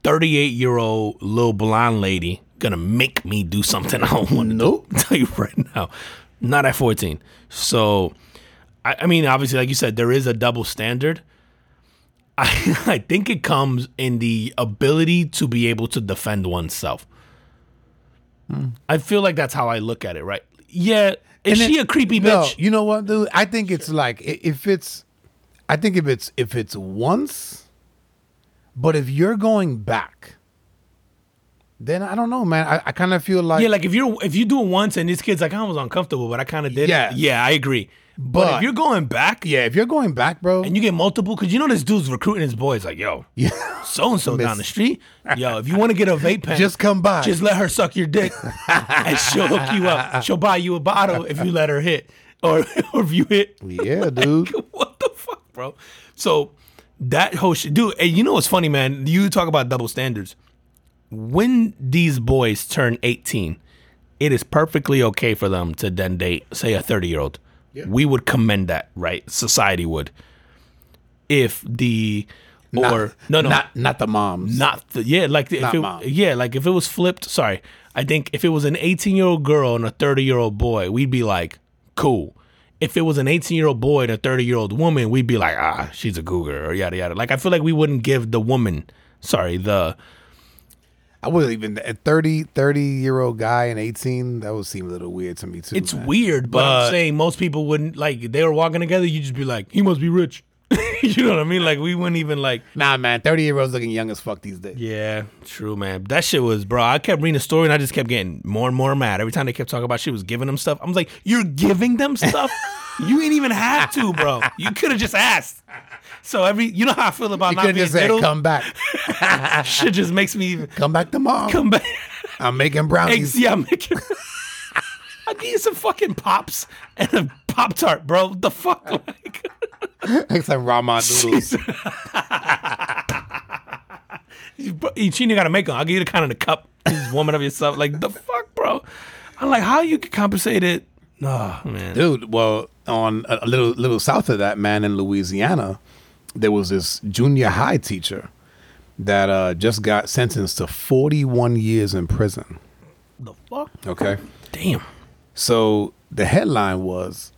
38 year old little blonde lady gonna make me do something *laughs* I don't want to Nope. *laughs* do. tell you right now, not at 14. So, I, I mean, obviously, like you said, there is a double standard. *laughs* I, I think it comes in the ability to be able to defend oneself. Hmm. I feel like that's how I look at it, right? Yeah, is And she it- a creepy no, bitch? you know what, dude? I think it's like if it's, I think if it's if it's once, but if you're going back, then I don't know, man. I, I kind of feel like Yeah, like if you're if you do it once and this kid's like I was uncomfortable, but I kind of did. Yeah. it. yeah, I agree. But, But- if you're going back yeah, if you're going back, bro, and you get multiple, because you know this dude's recruiting his boys, like yo, *laughs* yeah, so and so down the street, yo, if you want to get a vape pen, just come by. just let her suck your dick, *laughs* and she'll hook you up. She'll buy you a bottle if you let her hit, or *laughs* or if you hit. yeah, dude. what the fuck, bro? So that whole shit, dude. And you know what's funny, man? You talk about double standards. When these boys turn 18, it is perfectly okay for them to then date, say, a 30 year old. Yeah. We would commend that, right? Society would. If the or Not- no no not not the moms. not the yeah like if Not it, mom. yeah like if it was flipped sorry i think if it was an 18 year old girl and a 30 year old boy we'd be like cool if it was an 18 year old boy and a 30 year old woman we'd be like ah she's a cougar or yada yada like i feel like we wouldn't give the woman sorry the I wouldn't even a 30, 30 year old guy and 18, that would seem a little weird to me too. it's man. weird but, But- i'm saying most people wouldn't like they were walking together you'd just be like he must be rich *laughs* you know what i mean like we wouldn't even like Nah, man, 30 year olds looking young as fuck these days. Yeah, true, man. That shit was, bro. I kept reading the story and I just kept getting more and more mad. Every time they kept talking about she was giving them stuff, I was like, "You're giving them stuff? you ain't even have to, bro. You could have just asked." So every, you know how I feel about You not being just diddled? come back. *laughs* Shit just makes me even Come back tomorrow. come back. I'm making brownies. Ex- yeah, I'm making. *laughs* I need some fucking pops and a pop tart, bro. What the fuck, *laughs* like. *laughs* Like some ramen noodles. You you gotta make them. I'll give you the kind of the cup. Warm it up yourself. Like the fuck, bro. I'm like, how you can compensate it? Oh man. Dude, well, on a, a little little south of that, man, in Louisiana, there was this junior high teacher that uh, just got sentenced to 41 years in prison. The fuck? Okay. Damn. So the headline was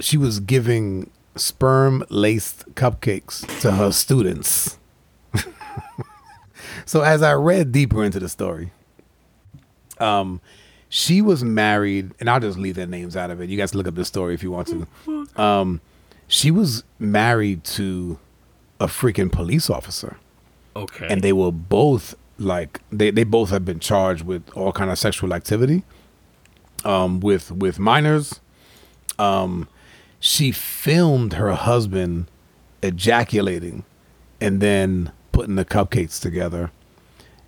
she was giving sperm laced cupcakes to her students. *laughs* so as I read deeper into the story, um, she was married, and I'll just leave their names out of it. You guys look up this story if you want to. Um, she was married to a freaking police officer Okay. and they were both like they, they both have been charged with all kind of sexual activity um with with minors um she filmed her husband ejaculating and then putting the cupcakes together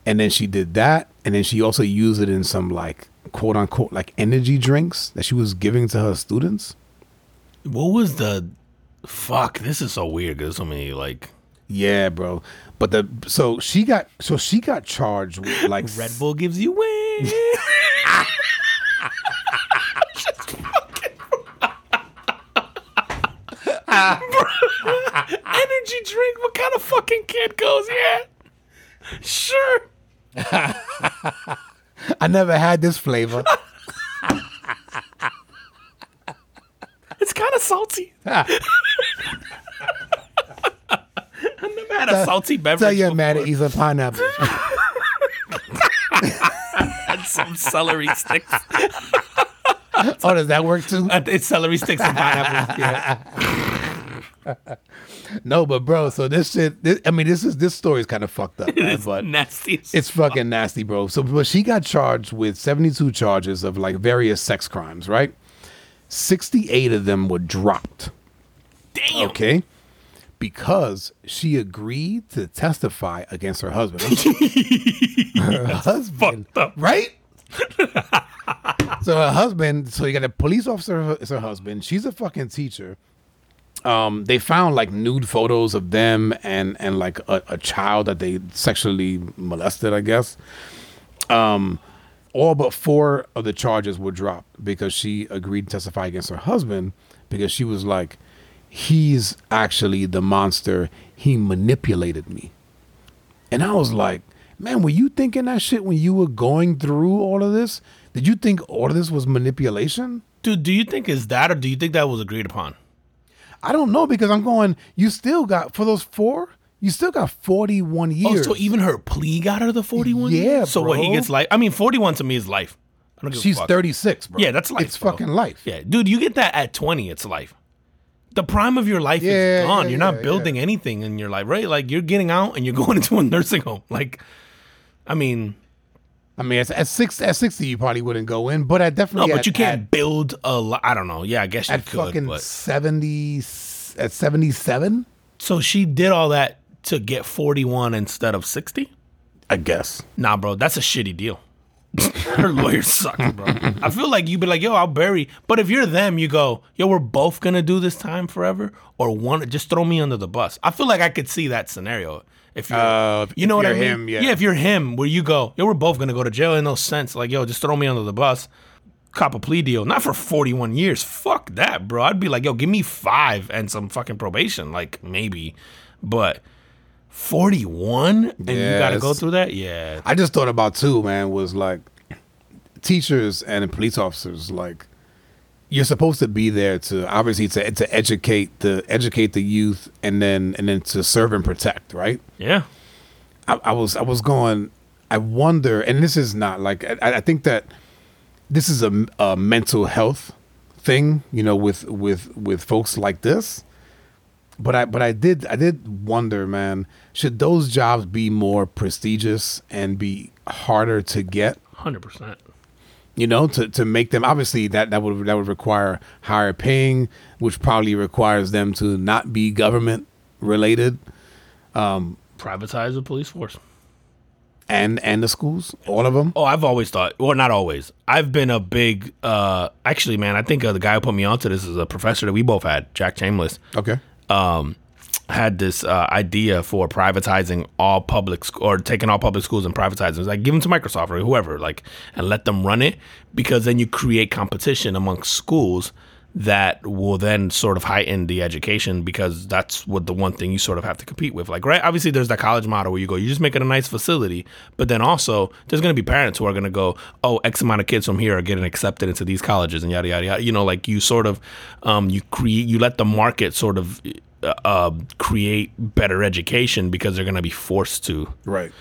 and then she did that, and then she also used it in some like quote unquote like energy drinks that she was giving to her students. What was the fuck? This is so weird There's so many like Yeah, bro. But the so she got so she got charged with like Red Bull gives you wings. *laughs* *laughs* Energy drink. What kind of fucking kid goes? Yeah, sure. I never had this flavor. It's kind of salty. *laughs* I never had a salty beverage. Tell your man to eat some pineapple. *laughs* and some celery sticks. oh, does that work too? Uh, It's celery sticks and pineapples. Yeah. No, but bro, so this shit. This, I mean, this is this story is kind of fucked up, *laughs* It's but nasty. as it's fucking nasty, bro. So, but she got charged with seventy-two charges of like various sex crimes, right? Sixty-eight of them were dropped. Damn. Okay. Because she agreed to testify against her husband. *laughs* her husband. fucked up. Right? so her husband, so you got a police officer as her husband. She's a fucking teacher. Um, they found like nude photos of them and and like a, a child that they sexually molested, I guess. Um, all but four of the charges were dropped because she agreed to testify against her husband because she was like, he's actually the monster. He manipulated me. And I was like, man, were you thinking that shit when you were going through all of this? Did you think all of this was manipulation? Dude, do you think is that or do you think that was agreed upon? I don't know because I'm going, you still got, for those four, you still got 41 Oh, years. so even her plea got her the 41? Yeah, So what, he gets life? I mean, 41 to me is life. I don't give a She's fuck. 36, bro. Yeah, that's life. It's bro. fucking life. Yeah, dude, you get that at 20, it's life. The prime of your life Yeah, is gone. yeah, you're not yeah, building anything in your life, right? Like you're getting out and you're *laughs* going into a nursing home. Like, I mean, I mean, at, at six, at 60, you probably wouldn't go in, but I definitely no, definitely. but at- you can't At, build a lot. I don't know. Yeah, I guess you at could. fucking But 70, at 77, so she did all that to get 41 instead of 60. I guess. Nah, bro, that's a shitty deal. *laughs* Her lawyers suck, bro. I feel like you'd be like, yo, I'll bury. But if you're them, you go, yo, we're both gonna do this time forever, or one, just throw me under the bus. I feel like I could see that scenario. If you're, Uh, you know what I mean? him, yeah. if you're him, where you go, yo, we're both gonna go to jail in no sense. Like, yo, just throw me under the bus. Cop a plea deal, not for 41 years. Fuck that, bro. I'd be like, yo, give me five and some fucking probation, like maybe, but. 41 and you gotta go through that yeah I just thought about too, man, was like teachers and police officers, like you're supposed to be there to obviously to to educate the educate the youth and then and then to serve and protect, right? yeah I, I was I was going. I wonder, and this is not like I, I think that this is a, a mental health thing, you know, with with with folks like this. But I but I did I did wonder, man, should those jobs be more prestigious and be harder to get? Hundred percent. You know, to, to make them obviously that that would that would require higher paying, which probably requires them to not be government related, um Privatize the police force. and and the schools, all of them. Oh, I've always thought, well, not always. I've been a big, uh, actually, man. I think uh, the guy who put me onto this is a professor that we both had, Jack Chambliss. Okay. um, had this uh, idea for privatizing all public sc- or taking all public schools and privatizing. It's like give them to Microsoft or whoever, like, and let them run it because then you create competition amongst schools that will then sort of heighten the education because that's what the one thing you sort of have to compete with. Like, right? Obviously, there's that college model where you go, you just make it a nice facility, but then also there's going to be parents who are going to go, oh, X amount of kids from here are getting accepted into these colleges and yada yada yada. You know, like you sort of, um, you create, you let the market sort of uh, create better education because they're going to be forced to. Right.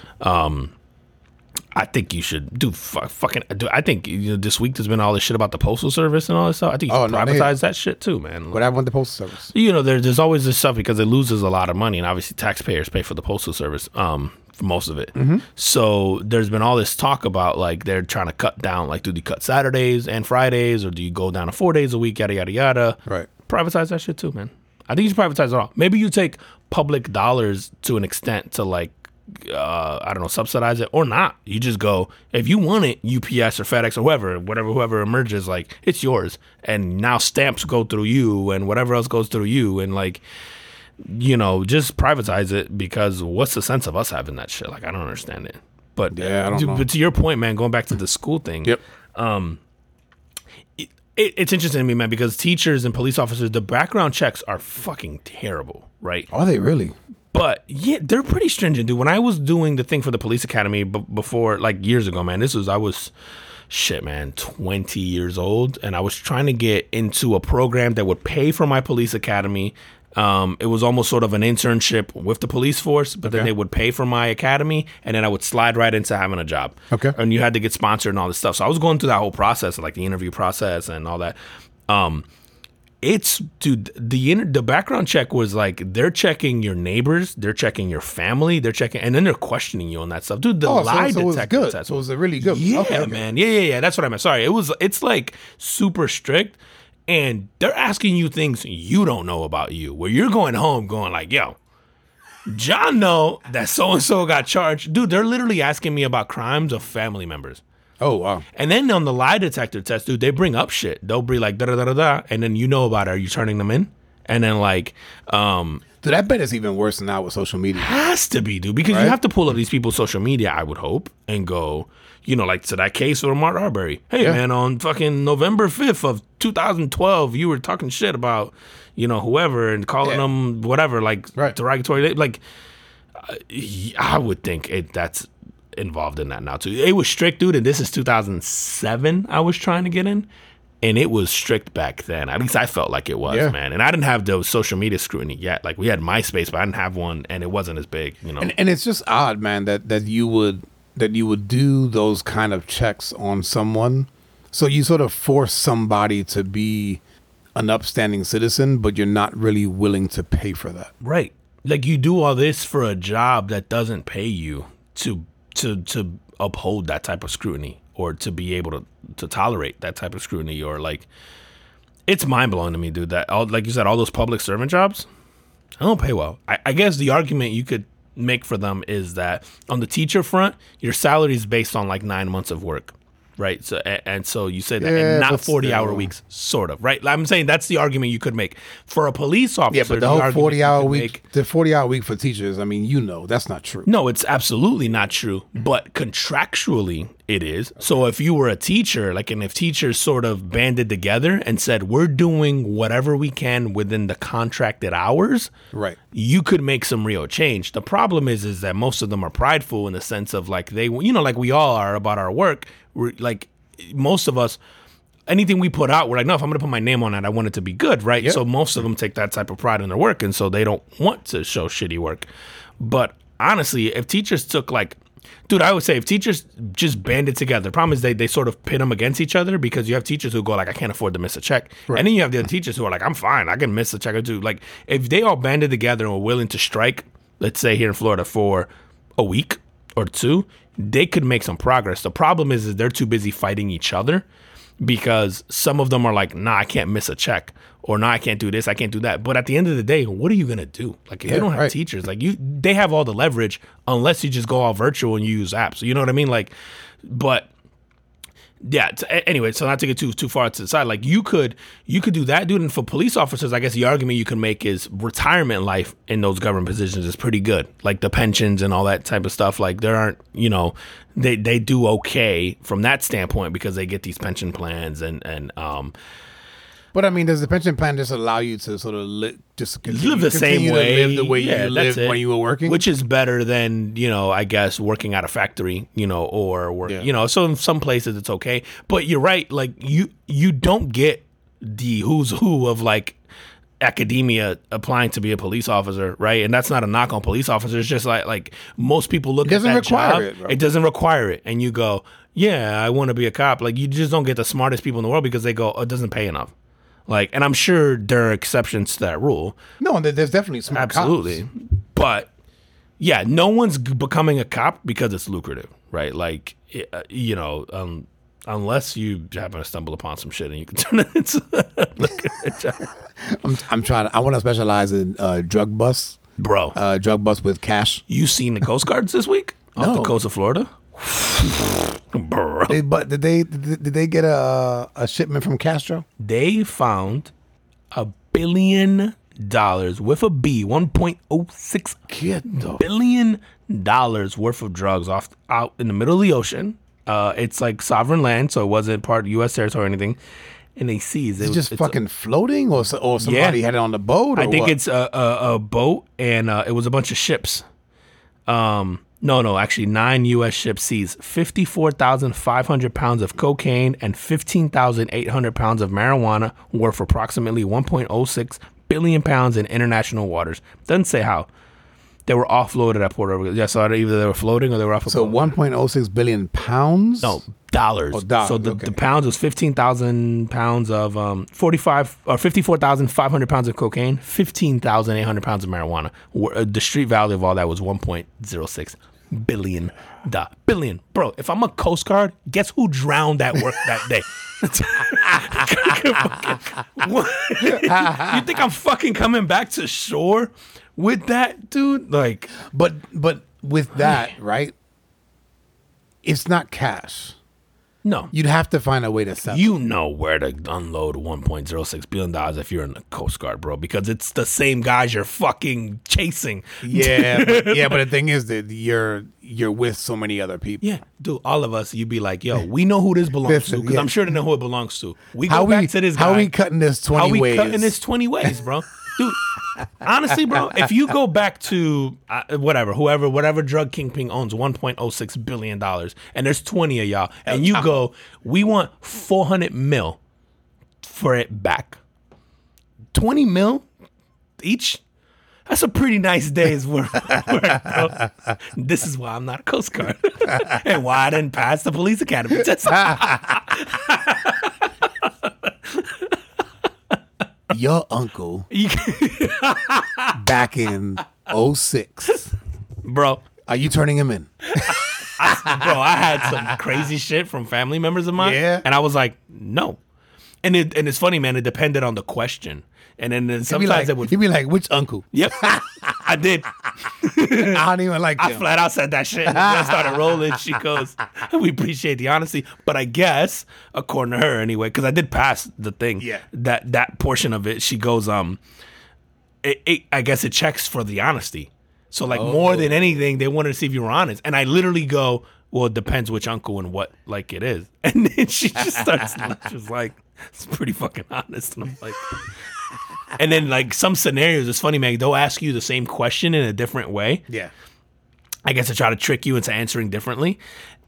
I think you should do fu- fucking. Do, I think you know, this week there's been all this shit about the postal service and all this stuff. I think you Oh, should no, they- privatize that shit too, man. What happened with the postal service? you know, there, there's always this stuff because it loses a lot of money, and obviously taxpayers pay for the postal service, um, for most of it. Mm-hmm. So there's been all this talk about like they're trying to cut down, like do you cut Saturdays and Fridays, or do you go down to four days a week, yada yada yada. Right. Privatize that shit too, man. I think you should privatize it all. Maybe you take public dollars to an extent to like uh, I don't know, subsidize it or not. You just go if you want it, UPS or FedEx or whoever, whatever whoever emerges, like it's yours. And now stamps go through you, and whatever else goes through you, and like you know, just privatize it because what's the sense of us having that shit? Like I don't understand it. But Yeah, I don't to- know. but to your point, man, going back to the school thing, Yep. It, it's interesting to me, man, because teachers and police officers, the background checks are fucking terrible, right? Are they really? But yeah, they're pretty stringent, dude. When I was doing the thing for the police academy b- before, like years ago, man, this was I was shit, man, twenty years old, and I was trying to get into a program that would pay for my police academy. Um, it was almost sort of an internship with the police force, but then Okay. they would pay for my academy, and then I would slide right into having a job. Okay. and you had to get sponsored and all this stuff. So I was going through that whole process, like the interview process and all that. Um, it's dude the inter- the background check was like they're checking your neighbors they're checking your family they're checking and then they're questioning you on that stuff dude the Oh, so, lie so it was detector good. test So it was a really good. yeah okay, okay. man yeah yeah yeah that's what i meant sorry it was it's like super strict and they're asking you things you don't know about you where you're going home going like yo john know that so and so got charged dude they're literally asking me about crimes of family members Oh wow. and then on the lie detector test, dude, they bring up shit. They'll be like da da da da da, and then you know about it. Are you turning them in? And then like, um, Dude, I bet it's even worse than that with social media. has to be, dude, because Right. you have to pull up these people's social media. I would hope and go, you know, like to that case of Ahmaud Arbery. Hey, Yeah. man, on fucking November fifth of 2012, you were talking shit about, you know, whoever and calling Yeah. them whatever, like Right. derogatory, like. I would think it that's involved in that now too. It was strict, dude, and this is 2007. I was trying to get in, and it was strict back then. At least I felt like it was, Yeah. man. And I didn't have the social media scrutiny yet. Like we had MySpace, but I didn't have one, and it wasn't as big, you know. And, and it's just odd, man, that that you would that you would do those kind of checks on someone. So you sort of force somebody to be an upstanding citizen, but you're not really willing to pay for that. Right. Like you do all this for a job that doesn't pay you to to to uphold that type of scrutiny or to be able to to tolerate that type of scrutiny or like it's mind blowing to me, dude. That all like you said, all those public servant jobs, I don't pay well. I, I guess the argument you could make for them is that on the teacher front, your salary is based on like nine months of work. Right. So and, and so you say that Yeah, and not but forty hour weeks, sort of. Right. I'm saying that's the argument you could make. For a police officer, Yeah, but the whole forty-hour week, make- the forty hour week for teachers. I mean, you know, that's not true. no, it's absolutely not true. But contractually, it is. So if you were a teacher, like, and if teachers sort of banded together and said, we're doing whatever we can within the contracted hours, Right. you could make some real change. The problem is, is that most of them are prideful in the sense of like they, you know, like we all are about our work. We're like most of us. Anything we put out, we're like, no, if I'm going to put my name on it, I want it to be good, right? Yep. So most of them take that type of pride in their work, and so they don't want to show shitty work. But honestly, if teachers took like, dude, I would say if teachers just banded together, the problem is they, they sort of pit them against each other because you have teachers who go like, I can't afford to miss a check, and then you have the other teachers who are like, I'm fine, I can miss a check or two. Like if they all banded together and were willing to strike, let's say here in Florida for a week or two, they could make some progress. The problem is, is they're too busy fighting each other because some of them are like, nah, I can't miss a check, or no, I can't do this, I can't do that. But at the end of the day, what are you gonna do? Like, if Yeah, you don't have right. teachers, like you, they have all the leverage unless you just go all virtual and you use apps. You know what I mean? Like, but yeah. t- anyway, so not to get too too far to the side, like you could you could do that, dude. And for police officers, I guess the argument you can make is retirement life in those government positions is pretty good. Like the pensions and all that type of stuff. Like there aren't, you know, they they do okay from that standpoint because they get these pension plans and and um But I mean, does the pension plan just allow you to sort of li- just continue, live the same way, live the way Yeah, you lived it. when you were working? which is better than you know, I guess working at a factory, you know, or work, Yeah. you know. So in some places it's okay, but you're right. Like you, you don't get the who's who of like academia applying to be a police officer, right? And that's not a knock on police officers. It's just like like most people look It doesn't at that require job, it, it doesn't require it, and you go, yeah, I want to be a cop. Like you just don't get the smartest people in the world because they go, oh, it doesn't pay enough. Like, and I'm sure there are exceptions to that rule. no, there- there's definitely smart Absolutely. cops. But yeah, no one's becoming a cop because it's lucrative, right? Like, uh, you know, um, unless you happen to stumble upon some shit and you can *laughs* turn it into a job. *laughs* I'm, I'm trying. To, I want to specialize in uh, drug busts bro. uh, drug bust with cash. you seen the Coast Guards this week off the coast of Florida? Bro. They, but did they did they get a a shipment from Castro? They found a billion dollars with a B, 1.06 Get the billion dollars worth of drugs off out in the middle of the ocean. Uh, it's like sovereign land, so it wasn't part of U.S. territory or anything. And they seized it. It's was- just it's a- fucking floating, or so, or somebody Yeah. had it on the boat. Or I think what? it's a, a, a boat, and uh, it was a bunch of ships. Um, no, no, actually, nine U.S. ships seized 54,500 pounds of cocaine and 15,800 pounds of marijuana, worth approximately 1.06 billion pounds in international waters. Doesn't say how. They were offloaded at Puerto Rico. Yeah, so either they were floating or they were off. a so 1.06 billion pounds. No dollars. Oh, dollars, So the, okay. the pounds was fifteen thousand pounds of um forty five or fifty four thousand five hundred pounds of cocaine, fifteen thousand eight hundred pounds of marijuana. Uh, The street value of all that was one point zero six billion. Da billion, bro. If I'm a Coast Guard, guess who drowned at work that day? *laughs* *laughs* You think I'm fucking coming back to shore with that, dude? Like, But but with that, right? It's not cash. no. You'd have to find a way to sell. You know where to unload 1.06 billion dollars if you're in the Coast Guard, bro, because it's the same guys you're fucking chasing. Yeah, *laughs* but, yeah. But the thing is that you're you're with so many other people. Yeah, dude, all of us, you'd be like, yo, we know who this *laughs* belongs Listen, to, because yeah. I'm sure to know who it belongs to. We go How back we to this how we cutting this twenty how are we ways? cutting this 20 ways, bro? *laughs* Dude, honestly, bro, if you go back to uh, whatever, whoever, whatever drug kingpin owns 1.06 billion dollars, and there's 20 of y'all, and you go, we want 400 mil for it back. 20 mil each. That's a pretty nice day's work. *laughs* work. This is why I'm not a Coast Guard, *laughs* and why I didn't pass the police academy. *laughs* Your uncle *laughs* back in 06. bro. Are you turning him in? bro, I had some crazy shit from family members of mine. Yeah. And I was like, no. And it and it's funny, man, it depended on the question. And then, then sometimes like, it would you'd be like, which uncle? Yep. I did. *laughs* I don't even like I flat out said that shit. And I started rolling. She goes, We appreciate the honesty. But I guess, according to her anyway, because I did pass the thing. Yeah. That that portion of it, she goes, um, it, it I guess it checks for the honesty. So like more than anything, they wanted to see if you were honest. And I literally go, Well, it depends which uncle and what like it is. *laughs* And then she just starts she's like, It's pretty fucking honest. And I'm like *laughs* And then like some scenarios, it's funny, man, they'll ask you the same question in a different way. yeah. I guess to try to trick you into answering differently.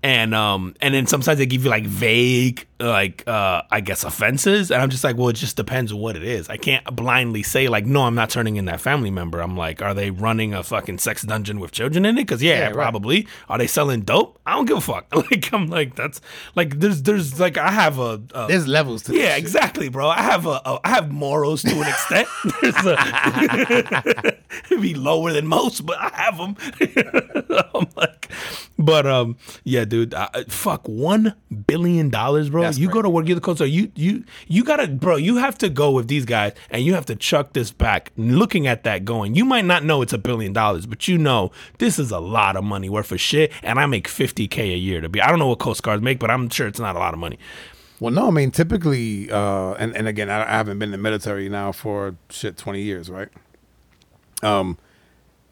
And um and then sometimes they give you like vague like uh I guess offenses and I'm just like well it just depends on what it is. I can't blindly say like no I'm not turning in that family member. I'm like are they running a fucking sex dungeon with children in it? Cuz yeah, Yeah, right. probably. Are they selling dope? I don't give a fuck. *laughs* Like I'm like that's like there's there's like I have a, a There's levels to yeah, exactly, bro. I have a, a I have morals to an extent. *laughs* There's a *laughs* it'd be lower than most, but I have them. I'm like, but um, yeah, dude. I, fuck, one billion dollars, bro. That's you go to work, you're the coach. So you you you gotta, bro. You have to go with these guys, and you have to chuck this back. Looking at that, going, you might not know it's a billion dollars, but you know this is a lot of money worth of shit. And I make fifty k a year to be. I don't know what Coast Guards make, but I'm sure it's not a lot of money. Well, no, I mean, typically, uh, and, and again, I, I haven't been in the military now for shit 20 years, right? Um,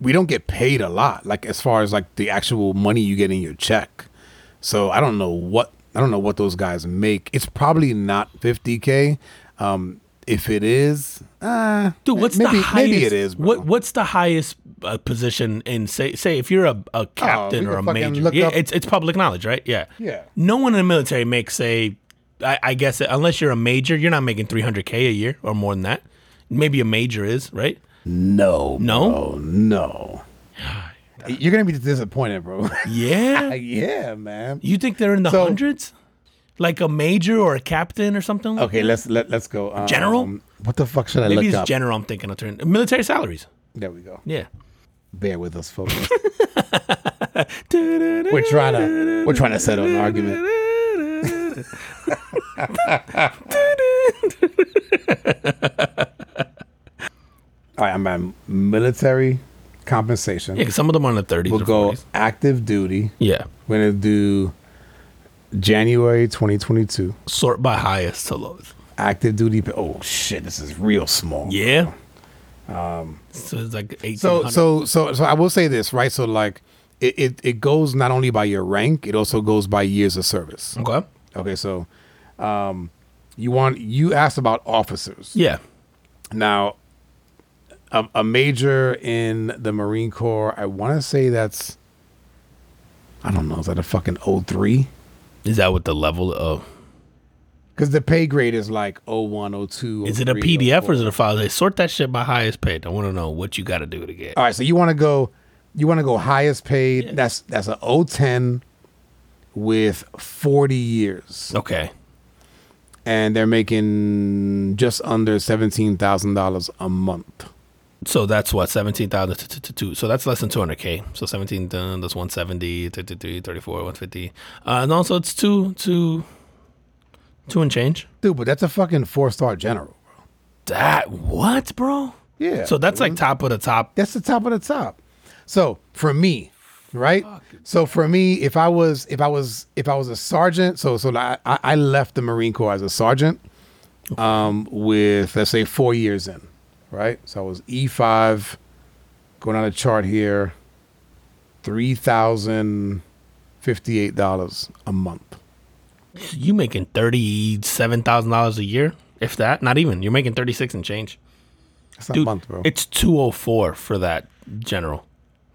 we don't get paid a lot, like as far as like the actual money you get in your check. So I don't know what I don't know what those guys make. It's probably not 50k. Um, if it is, uh, Dude, what's maybe the highest? maybe it is. Bro. What What's the highest uh, position in say say if you're a, a captain we or a major? Yeah, up- it's it's public knowledge, right? Yeah. Yeah. No one in the military makes a. I, I guess unless you're a major, you're not making 300k a year or more than that. Maybe a major is right. No, No? bro, no. You're gonna be disappointed, bro. Yeah. *laughs* yeah, man. you think they're in the So- hundreds? Like a major or a captain or something? like Okay, let's let let's go. Um, General? What the fuck should I Maybe look it's up? general. I'm thinking of turn military salaries. there we go. Yeah. Bear with us, folks. *laughs* we're trying to we're trying to settle an argument. *laughs* All right, I'm at military compensation. Yeah, 'cause some of them are in the 30s We'll or go 40s. active duty. Yeah. We're gonna do January 2022. Sort by highest to lowest. Active duty. pay- Oh shit, this is real small. Yeah. Um, so it's like 1800. So so so so I will say this right. So like it, it it goes not only by your rank, it also goes by years of service. okay. Okay, so um, you want you asked about officers. Yeah. Now, a, a major in the Marine Corps, I want to say that's, I don't know, is that a fucking 03? Is that what the level of? Because the pay grade is like 01, 02. Is it a 03, PDF or is it a file? They sort that shit by highest paid. I want to know what you got to do to get. All right, so you want to go, you want to go highest paid. That's that's a 010 with 40 years, Okay. and they're making just under seventeen thousand dollars a month. So that's what seventeen thousand to to two. So that's less than two hundred k. So seventeen uh, that's 170, 33, 34, 150. Uh, and also it's two two two and change. Dude, but that's a fucking four star general. bro. That what, bro? Yeah. So that's like top of the top. That's the top of the top. So for me, right? So for me, if I was if I was if I was a sergeant, so so I I I left the Marine Corps as a sergeant, um, with let's say four years in, right? So I was E five, going on a chart here, three thousand fifty eight dollars a month. You making thirty seven thousand dollars a year, if that. Not even. You're making thirty six and change. That's not Dude, a month, bro. It's two oh four for that general.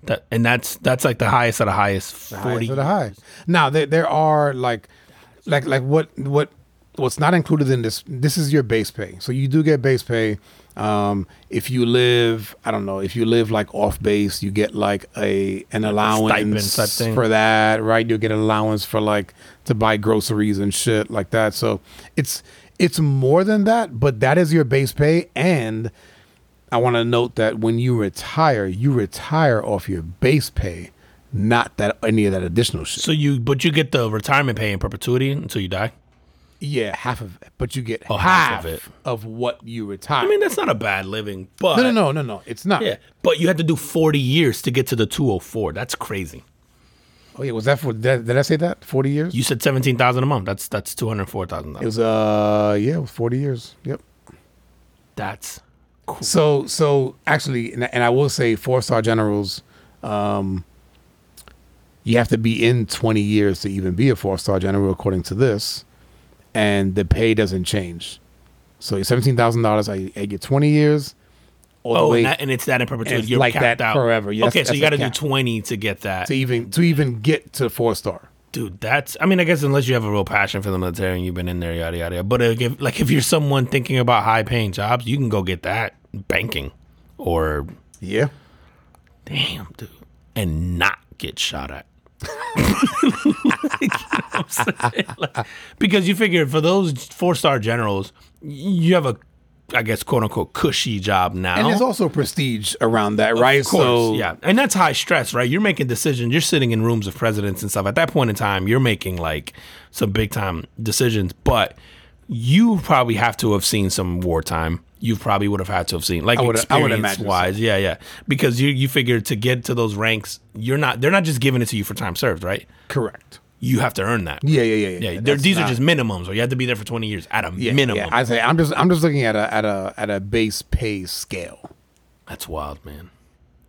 That and that's that's like the highest of the highest. highest Forty. of the high. Now there there are like like like what what what's not included in this this is your base pay. So you do get base pay. Um if you live I don't know, if you live like off base, you get like a an allowance thing. for that, right? You'll get an allowance for like to buy groceries and shit like that. So it's it's more than that, but that is your base pay and I want to note that when you retire, you retire off your base pay, not that any of that additional shit. So you, but you get the retirement pay in perpetuity until you die. Yeah, half of it, but you get Oh, half, half of it. of what you retire. I mean, that's not a bad living, but no, no, no, no, no. It's not. yeah, but you had to do forty years to get to the two hundred four. That's crazy. Oh yeah, was that for? Did, did I say that? Forty years? You said seventeen thousand a month. That's that's two hundred four thousand it was uh yeah, it was forty years. Yep. That's cool. So so actually, and, and I will say, four star generals, um, you have to be in twenty years to even be a four star general, according to this, and the pay doesn't change. So seventeen thousand dollars, I, I get twenty years. Oh, way and, that, and it's that in perpetuity. You're like capped that out forever. Yes, okay, so you got to do twenty to get that, to even to even get to four star. dude. That's. I mean, I guess unless you have a real passion for the military and you've been in there, yada yada. yada. But if, like, if you're someone thinking about high paying jobs, you can go get that banking, or Yeah. damn, dude, and not get shot at. You know what I'm saying? Like, because you figure for those four star generals, you have a, I guess, quote unquote, cushy job now. And there's also prestige around that, right? Of course, so yeah, and that's high stress, right? You're making decisions. You're sitting in rooms of presidents and stuff. At that point in time, you're making like some big time decisions. But you probably have to have seen some wartime. You probably would have had to have seen, like I would- I would experience so. wise, yeah, yeah. Because you you figure to get to those ranks, you're not. They're not just giving it to you for time served, right? correct. You have to earn that. Yeah, yeah, yeah, yeah. Yeah, these are just minimums, or you have to be there for 20 years at a yeah, minimum. Yeah, I say I'm just I'm just looking at a at a at a base pay scale. That's wild, man.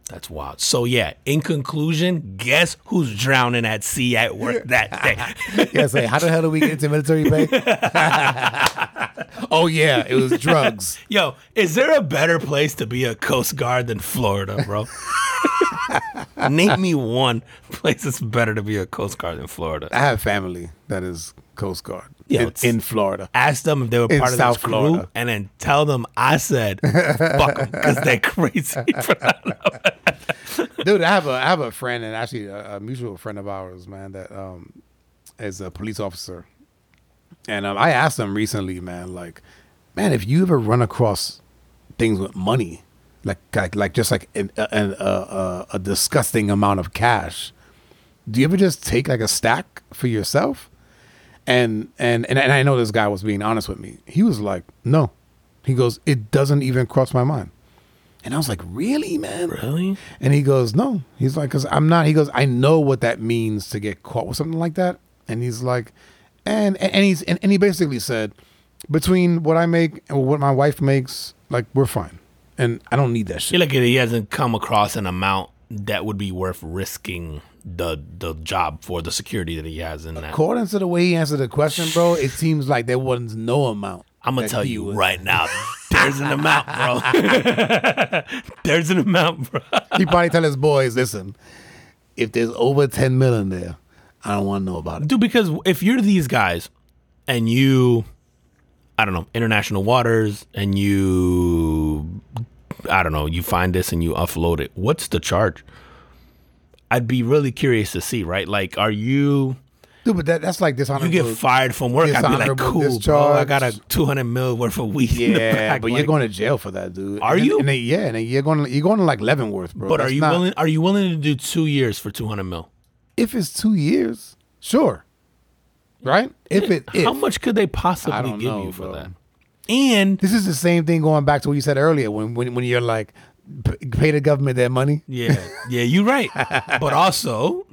That's wild. So yeah, in conclusion, guess who's drowning at sea at work that day? *laughs* Yeah, say how the hell do we get into military pay? *laughs* oh yeah, it was drugs. *laughs* Yo, is there a better place to be a Coast Guard than Florida, bro? *laughs* Name me one place that's better to be a Coast Guard than Florida. I have family that is Coast Guard Yeah, in, in Florida. Ask them if they were In part of South this crew, Florida. and then tell them I said fuck them because they're crazy. *laughs* Dude, I have a I have a friend and actually a, a mutual friend of ours, man, that um is a police officer. And um, I asked him recently, man, like, man, if you ever run across things with money, like like, like just like an, an, a, a, a disgusting amount of cash, do you ever just take like a stack for yourself? And and and, and I know this guy was being honest with me. He was like, no. He goes, it doesn't even cross my mind. And I was like, really, man? Really? And he goes, no. He's like, because I'm not. He goes, I know what that means to get caught with something like that. And he's like, and and, he's and, and he basically said, between what I make and what my wife makes, like we're fine. And I don't need that shit. like he hasn't come across an amount that would be worth risking the the job for the security that he has in that. According to the way he answered the question, bro, it seems like there wasn't no amount. I'm gonna tell you was- right now, *laughs* there's an amount, bro. *laughs* there's an amount, bro. He probably tell his boys, listen, if there's over ten million there, I don't want to know about it. Dude, because if you're these guys and you, I don't know, international waters, and you, I don't know, you find this and you upload it, what's the charge? I'd be really curious to see, right? Like, are you Dude, but that, that's like this on you get fired from work? I'd be like, dishonorable cool, bro. I got a 200 mil worth of weed. in the Yeah, but like- you're going to jail for that, dude. Are And- you? And then, yeah, and then you're going to you're going to like Leavenworth, bro. But are you not- willing? Are you willing to do two years for 200 mil? If it's two years, sure. Right? If it if How much could they possibly I don't give know, you for bro. that? And this is the same thing going back to what you said earlier when when when you're like pay the government their money. Yeah, yeah, you're right. *laughs* but also,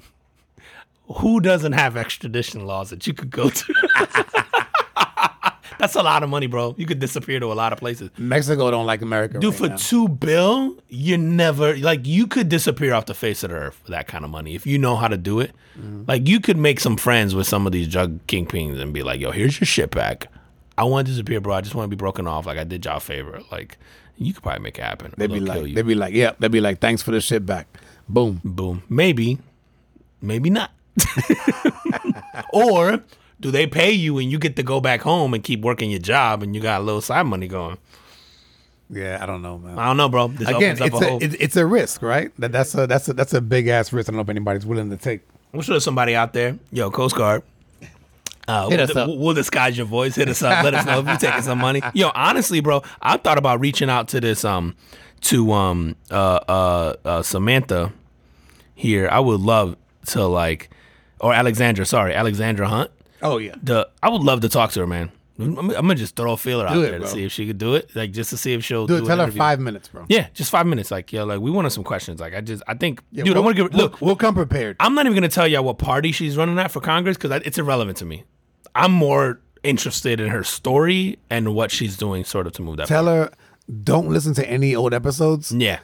who doesn't have extradition laws that you could go to? *laughs* That's a lot of money, bro. You could disappear to a lot of places. Mexico don't like America. Dude, right for now. two bill, you never like you could disappear off the face of the earth for that kind of money if you know how to do it. Mm-hmm. Like you could make some friends with some of these drug kingpins and be like, "Yo, here's your shit back. I want to disappear, bro. I just want to be broken off. Like I did y'all a favor. Like you could probably make it happen. they'd be like they'd be like, yeah, they'd be like, thanks for the shit back. Boom. Boom. Maybe, maybe not. *laughs* or do they pay you and you get to go back home and keep working your job and you got a little side money going? Yeah, I don't know, man. I don't know, bro. This Again, opens up it's a a, whole. it, it's a risk, right? That that's a that's a that's a big ass risk. I don't know if anybody's willing to take. I'm sure there's somebody out there. Yo, Coast Guard. Uh, Hit we'll, us up. we'll- we'll disguise your voice. Hit us up. Let us know if you're taking some money. Yo, honestly, bro, I thought about reaching out to this um to um uh uh, uh Samantha here. I would love to like or Alexandra. Sorry, Alexandra Hunt. Oh yeah, the I would love to talk to her, man. I'm, I'm gonna just throw a feeler out it, there to bro. see if she could do it, like just to see if she'll dude, do tell her interview. five minutes, bro. Yeah, just five minutes. Like, yo, like we wanted some questions. Like, I just, I think, Yeah, dude, I we'll- want to give. we'll- Look, we'll come prepared. I'm not even gonna tell y'all what party she's running at for Congress because it's irrelevant to me. I'm more interested in her story and what she's doing, sort of, to move that. Tell her, don't listen to any old episodes. yeah.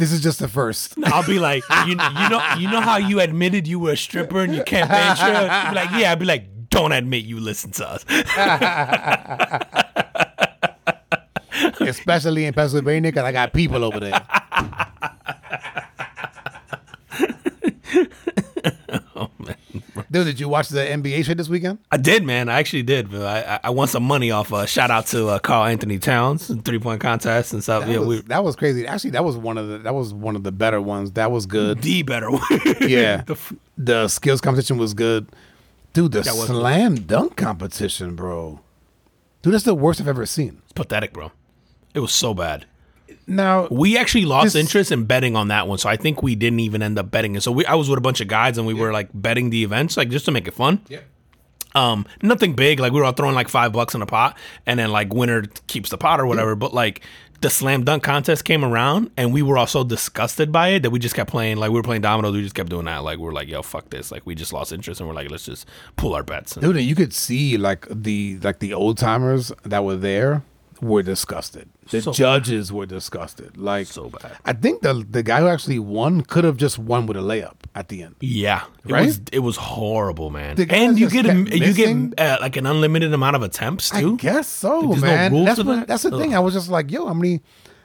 This is just the first. *laughs* I'll be like, you, you know, you know how you admitted you were a stripper in your campaign trail. You'd be like, yeah. I'd be like, don't admit you listen to us. *laughs* especially in Pennsylvania, because I got people over there. Dude, did you watch the NBA shit this weekend? I did, man. I actually did. I, I, I won some money off. Uh, shout out to uh, Karl-Anthony Towns, three point contest and stuff. That, yeah, was, we that was crazy. Actually, that was one of the that was one of the better ones. That was good. the better one. *laughs* Yeah, The f- the skills competition was good. Dude, the was good. slam dunk competition, bro. Dude, that's the worst I've ever seen. it's pathetic, bro. It was so bad. Now, We actually lost This- interest in betting on that one, so I think we didn't even end up betting it. So we, I was with a bunch of guys, and we were like betting the events, like just to make it fun. Yeah. Um, nothing big. Like we were all throwing like five bucks in a pot, and then like winner keeps the pot or whatever. But like the slam dunk contest came around, and we were all so disgusted by it that we just kept playing. Like we were playing dominoes, we just kept doing that. Like we were like, yo, fuck this. Like we just lost interest, and we're like, let's just pull our bets. And dude, and you could see like the like the old timers that were there were disgusted. The So- judges were disgusted. Like so bad. I think the the guy who actually won could have just won with a layup at the end. Yeah, it Right? was it was horrible, man. And you get a, you get uh, like an unlimited amount of attempts I guess so, Like, no man. rules that's what, that? that's the thing. I was just like, yo, how many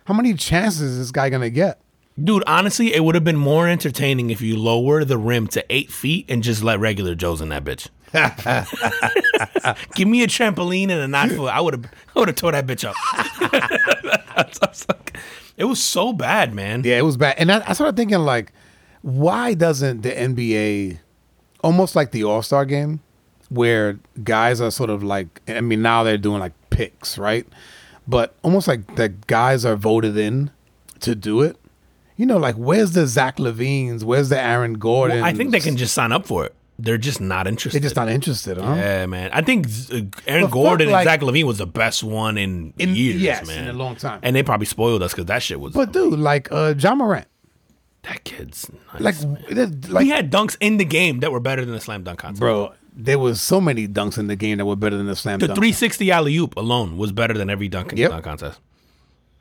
how many chances is this guy gonna get? Dude, honestly, it would have been more entertaining if you lower the rim to eight feet and just let regular Joes in that bitch. *laughs* Give me a trampoline and a nine foot. I would have I would have tore that bitch up. I was like- it was so bad, man. Yeah, it was bad. And I, I started thinking like, why doesn't the NBA almost like the All Star game, where guys are sort of like I mean now they're doing like picks, right? But almost like the guys are voted in to do it. You know, like where's the Zach LaVines? Where's the Aaron Gordon? I think they can just sign up for it. they're just not interested. They're just not interested, huh? Yeah, man. I think uh, Aaron But fuck, Gordon and Zach LaVine was the best one in, In- years, yes, man. in a long time. And they probably spoiled us because that shit was. But dude, like uh John Morant, that kid's nice, like, man. like he had dunks in the game that were better than the slam dunk contest. bro, there was so many dunks in the game that were better than the slam The dunk. 360 alley oop alone was better than every dunk in Yep. the dunk contest.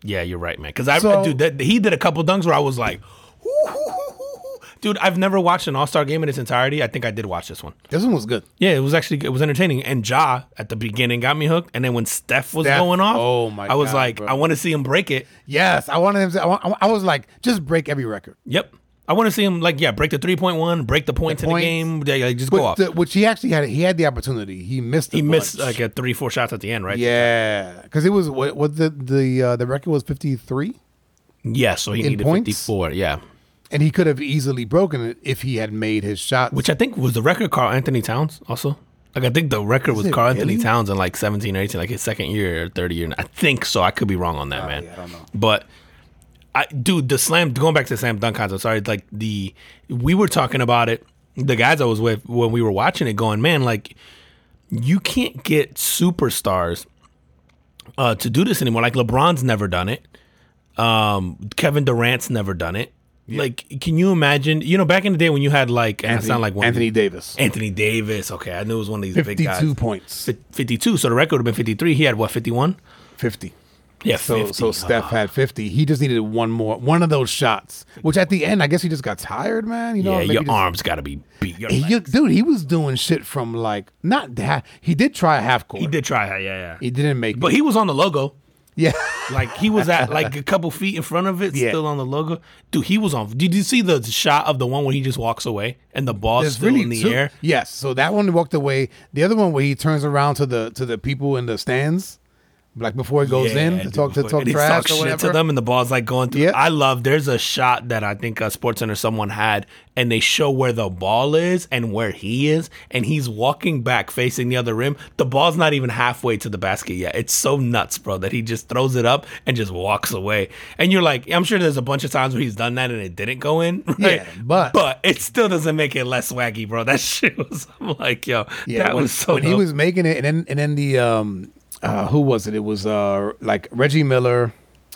Yeah, you're right, man. Because I, So- dude, that, he did a couple dunks where I was like, "Hoo, hoo, hoo, hoo, hoo." dude, I've never watched an All Star game in its entirety. I think I did watch this one. This one was good. Yeah, it was actually it was entertaining. And Ja at the beginning got me hooked. And then when Steph was Steph- going off, oh my I was God, like, bro. I want to see him break it. Yes, I wanted him to. I, wa- I was like, just break every record. Yep. I want to see him like yeah, break the three point one, break the points in the game, yeah, like, just go off. the, which he actually had, he had the opportunity. He missed. He missed like a three, four shots at the end, right? yeah, because it was what, what the the uh, the record was fifty three, Yeah, so he In needed 54. Yeah. and he could have easily broken it if he had made his shot. Which I think was the record Karl-Anthony Towns also. Like I think the record was Karl Anthony? Towns in like 17 or 18, like his second year or third year. I think so. I could be wrong on that, man. Oh, yeah, I don't know. But I dude, the slam going back to the slam dunk contest, sorry, like the we were talking about it, the guys I was with when we were watching it going, man, like you can't get superstars uh to do this anymore. Like LeBron's never done it. Um Kevin Durant's never done it. Like, can you imagine? You know, back in the day when you had like, and I Anthony, sound like one Anthony Davis, Anthony Davis. Okay, I knew it was one of these big guys. two points, Fif- 52. So the record would have been 53. He had what, 51? fifty. Yeah, So 50. so Steph had fifty. He just needed one more, one of those shots. Which at the end, I guess he just got tired, man. You know, yeah, your just- arms got to be beat. He, dude, he was doing shit from like not that. He did try a half court. He did try yeah, yeah. He didn't make. But it. he was on the logo. yeah. Like he was at like *laughs* a couple feet in front of it, Yeah. still on the logo. Dude, he was on. Did you see the shot of the one where he just walks away and the ball There's still in the two- air? Yes. So that one walked away. The other one where he turns around to the to the people in the stands, like before he goes in to talk to talk trash or whatever. to them, and the ball's like going through. Yeah. I love. There's a shot that I think uh, Sports Center someone had, and they show where the ball is and where he is, and he's walking back facing the other rim. The ball's not even halfway to the basket yet. It's so nuts, bro, that he just throws it up and just walks away. And you're like, I'm sure there's a bunch of times where he's done that and it didn't go in. *laughs* Right? Yeah, but- but it still doesn't make it less swaggy, bro. That *laughs* shit was. I'm like, yo, Yeah, that when, was so. when he was making it, and then and then the um, uh, who was it? It was uh like Reggie Miller,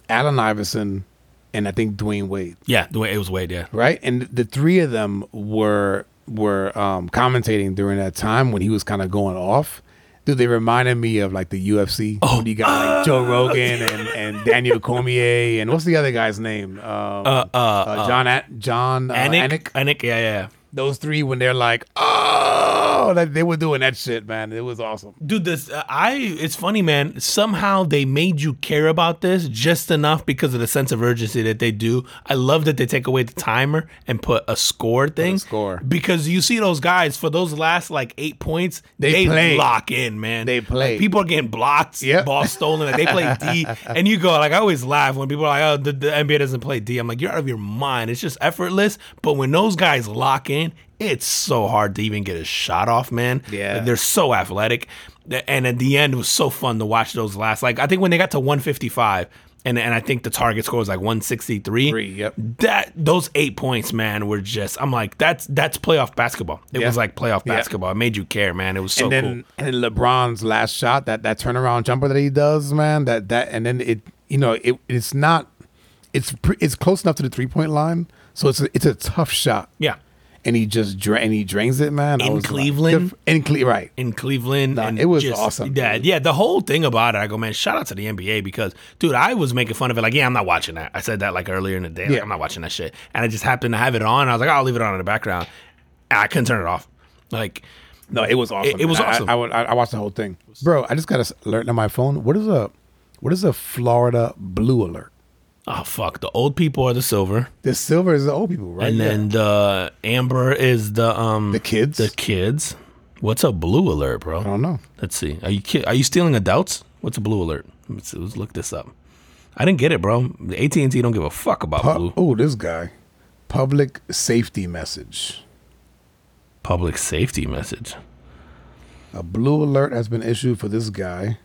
Allen Iverson, and I think Dwyane Wade, yeah, way it was Wade. Yeah, right? And the three of them were were um commentating during that time when he was kind of going off. Dude, they reminded me of like the UFC. Oh. when you got like Joe Rogan and, *laughs* and Daniel Cormier and what's the other guy's name? Um, uh, uh, uh, Jon At- Jon uh, Anik, Anik. Anik, yeah, yeah. Those three when they're like, oh, like they were doing that shit, man. It was awesome. Dude, this uh, I it's funny, man. Somehow they made you care about this just enough because of the sense of urgency that they do. I love that they take away the timer and put a score thing. score. Because you see those guys for those last like eight points, They they, play. lock in, man. They play. Like, people are getting blocked, Yep. ball stolen. Like, they play D, *laughs* and you go like I always laugh when people are like, "Oh, the, the NBA doesn't play D." I'm like, "You're out of your mind." It's just effortless. But when those guys lock in, it's so hard to even get a shot off, man. Yeah. They're so athletic. And at the end, it was so fun to watch those last. Like I think when they got to 155, and and I think the target score was like 163. Three, yep. That those eight points, man, were just. I'm like, that's that's playoff basketball. It Yeah. was like playoff Yeah. basketball. It made you care, man. It was so and then cool. and then LeBron's last shot, that that turnaround jumper that he does, man, that that and then it, you know, it it's not, it's pre, it's close enough to the three point line, so it's a, it's a tough shot, Yeah. And he just dra- and he drains it, man. In was like, Cleveland? in Cle- right? in Cleveland. Nah, and it was just- awesome, Yeah, yeah. The whole thing about it, I go, man, shout out to the NBA because, dude, I was making fun of it. Like, yeah, I'm not watching that. I said that like earlier in the day. Like, Yeah. I'm not watching that shit. And I just happened to have it on. I was like, I'll leave it on in the background. And I couldn't turn it off. Like, No, it was awesome. It- it was awesome. I, I, I watched the whole thing, bro. I just got an alert on my phone. What is a what is a Florida blue alert? Oh fuck, the old people are the silver, The silver is the old people, right? and then the amber is the um the kids. the kids. What's a blue alert, bro? I don't know. Let's see. Are you ki- are you stealing adults? What's a blue alert? Let's, let's look this up. I didn't get it, bro. The AT and T don't give a fuck about blue. oh, this guy, public safety message. Public safety message. A blue alert has been issued for this guy.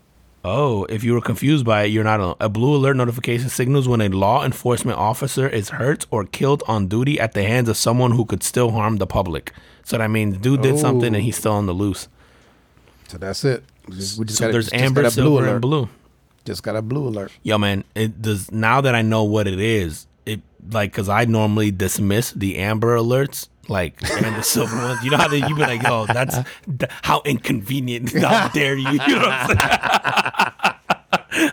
Oh, if you were confused by it, you're not alone. A blue alert notification signals when a law enforcement officer is hurt or killed on duty at the hands of someone who could still harm the public. So that means dude did something Oh. and he's still on the loose. So that's it. We just, we just So got there's just amber, blue silver, alert. and blue. Just got a blue alert. Yo, man, it does now that I know what it is. It like because I normally dismiss the amber alerts, like and the silver ones. You know how they, you be like, yo, that's th- how inconvenient. *laughs* How dare you? *laughs* You know what I'm saying?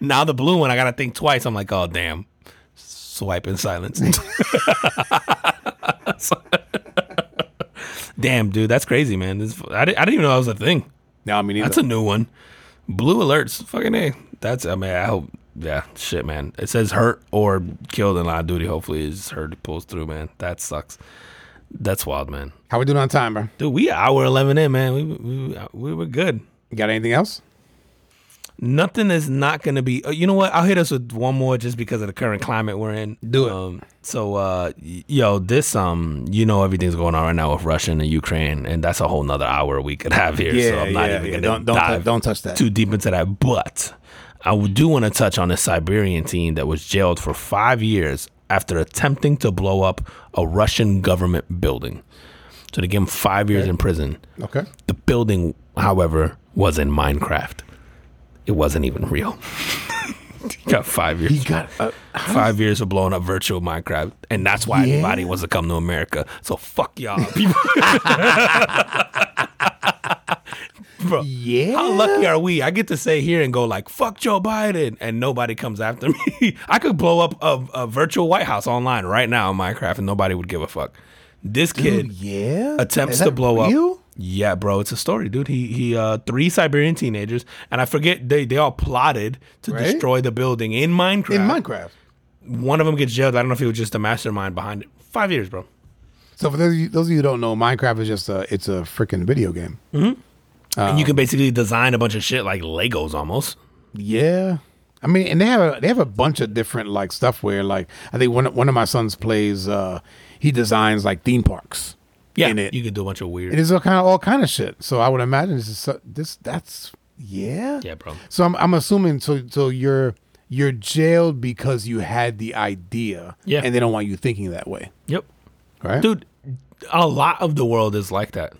*laughs* now the blue one, I gotta think twice. I'm like, oh damn, swipe in silence. damn, dude, that's crazy, man. This, I, di- I didn't even know that was a thing. No, I mean either. That's a new one. Blue alerts. Fucking A. That's, I mean, I hope, yeah, shit, man. It says hurt or killed in line of duty. Hopefully it's hurt. Pulls through, man. That sucks. That's wild, man. How we doing on time, bro? Dude, we hour 11 in, man. We, we, we were good. You got anything else? Nothing is not going to be. Uh, you know what? I'll hit us with one more just because of the current climate we're in. Do it. Um, so, uh, yo, this, um, you know, everything's going on right now with Russia and Ukraine, and that's a whole nother hour we could have here. so I'm not even going to Don't don't, dive don't touch that. too deep into that. But I do want to touch on a Siberian teen that was jailed for five years after attempting to blow up a Russian government building. So they gave him five years in prison. Okay. The building, however, was in Minecraft. It wasn't even real. *laughs* he got five years. He got uh, five years of blowing up virtual Minecraft, and that's why Yeah. everybody wants to come to America. So fuck y'all, people. *laughs* *laughs* Bro, yeah. how lucky are we? I get to say here and go like "fuck Joe Biden" and nobody comes after me. *laughs* I could blow up a, a virtual White House online right now in Minecraft and nobody would give a fuck. This kid yeah. attempts to blow real? up. Yeah, bro, it's a story, dude. He he uh three Siberian teenagers and I forget they they all plotted to Right. destroy the building in Minecraft. in Minecraft. One of them gets jailed. I don't know if he was just the mastermind behind it. 5 years, bro. So for those of you, those of you who don't know, Minecraft is just a it's a freaking video game. And you can basically design a bunch of shit like Legos almost. Yeah. I mean, and they have a they have a bunch of different like stuff where like I think one of- one of my sons plays uh he designs like theme parks. Yeah, in it. you could do a bunch of weird. It is all kind of all kind of shit. So I would imagine this is so, this that's yeah. yeah, bro. So I'm I'm assuming so so you're you're jailed because you had the idea. Yeah. And they don't want you thinking that way. Yep. Right? Dude, a lot of the world is like that.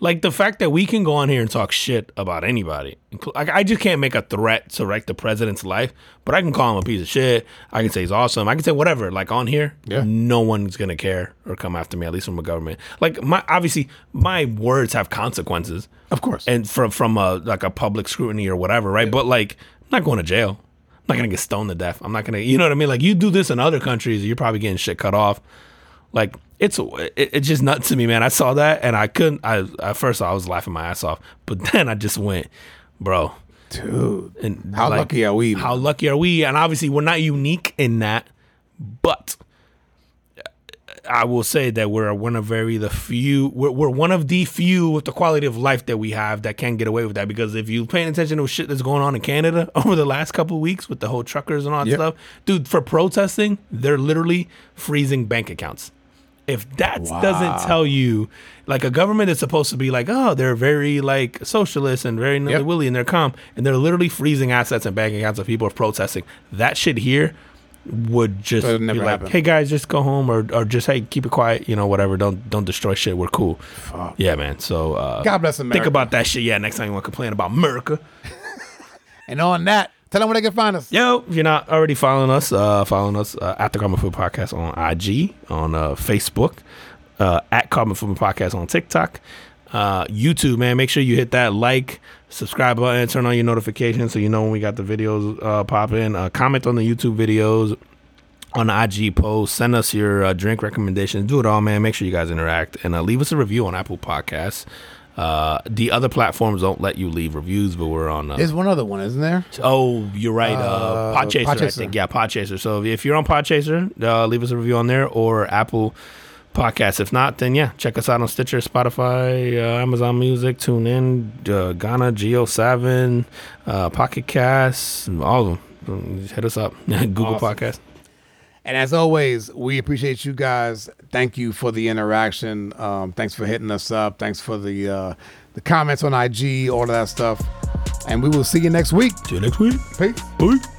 Like the fact that we can go on here and talk shit about anybody. Like I just can't make a threat to wreck the president's life, but I can call him a piece of shit. I can say he's awesome. I can say whatever. Like on here, Yeah. no one's gonna care or come after me. At least from the government. Like my obviously my words have consequences, Of course. and from from a like a public scrutiny or whatever, right? But like, I'm not going to jail. I'm not gonna get stoned to death. I'm not gonna, you know what I mean? Like you do this in other countries, you're probably getting shit cut off. Like it's it, it's just nuts to me, man. I saw that and I couldn't. I at first I was laughing my ass off, but *laughs* then I just went, bro. Dude. And How like, lucky are we? How lucky are we? And obviously, we're not unique in that, but I will say that we're one of very the few. We're, we're one of the few with the quality of life that we have that can get away with that. Because if you're paying attention to shit that's going on in Canada *laughs* over the last couple of weeks with the whole truckers and all that Yep. stuff, dude, for protesting, they're literally freezing bank accounts. If that doesn't tell you, like a government is supposed to be like, oh, they're very like socialist and very Yep. And they're calm and they're literally freezing assets and bank accounts of people are protesting. That shit here would be never like, happen. hey guys, just go home or or just hey, keep it quiet, you know, whatever. Don't don't destroy shit. We're cool. Yeah, man. So uh, God bless America. think about that shit. Yeah, next time you want to complain about America. *laughs* And on that, tell them where they can find us. Yo, if you're not already following us, uh, following us uh, at the Carbon Food Podcast on IG, on uh, Facebook, uh, at Carbon Food Podcast on TikTok, uh, YouTube. Man, make sure you hit that like, subscribe button, turn on your notifications so you know when we got the videos uh, pop in. Uh, comment on the YouTube videos. On the IG post, send us your uh, drink recommendations. Do it all, man. Make sure you guys interact and uh, leave us a review on Apple Podcasts. Uh, the other platforms don't let you leave reviews, but we're on. Uh, There's one other one, isn't there? Oh, you're right. Uh, Uh, Podchaser, I think. Yeah, Podchaser. So if you're on Podchaser, uh, leave us a review on there or Apple Podcasts. If not, then yeah, check us out on Stitcher, Spotify, uh, Amazon Music, TuneIn, uh, Gaana, JioSaavn, uh, Pocket Casts, all of them. Just hit us up. *laughs* Google Awesome. Podcast. And as always, we appreciate you guys. Thank you for the interaction. Um, thanks for hitting us up. Thanks for the uh, the comments on IG, all of that stuff. And we will see you next week. See you next week. Peace. Bye.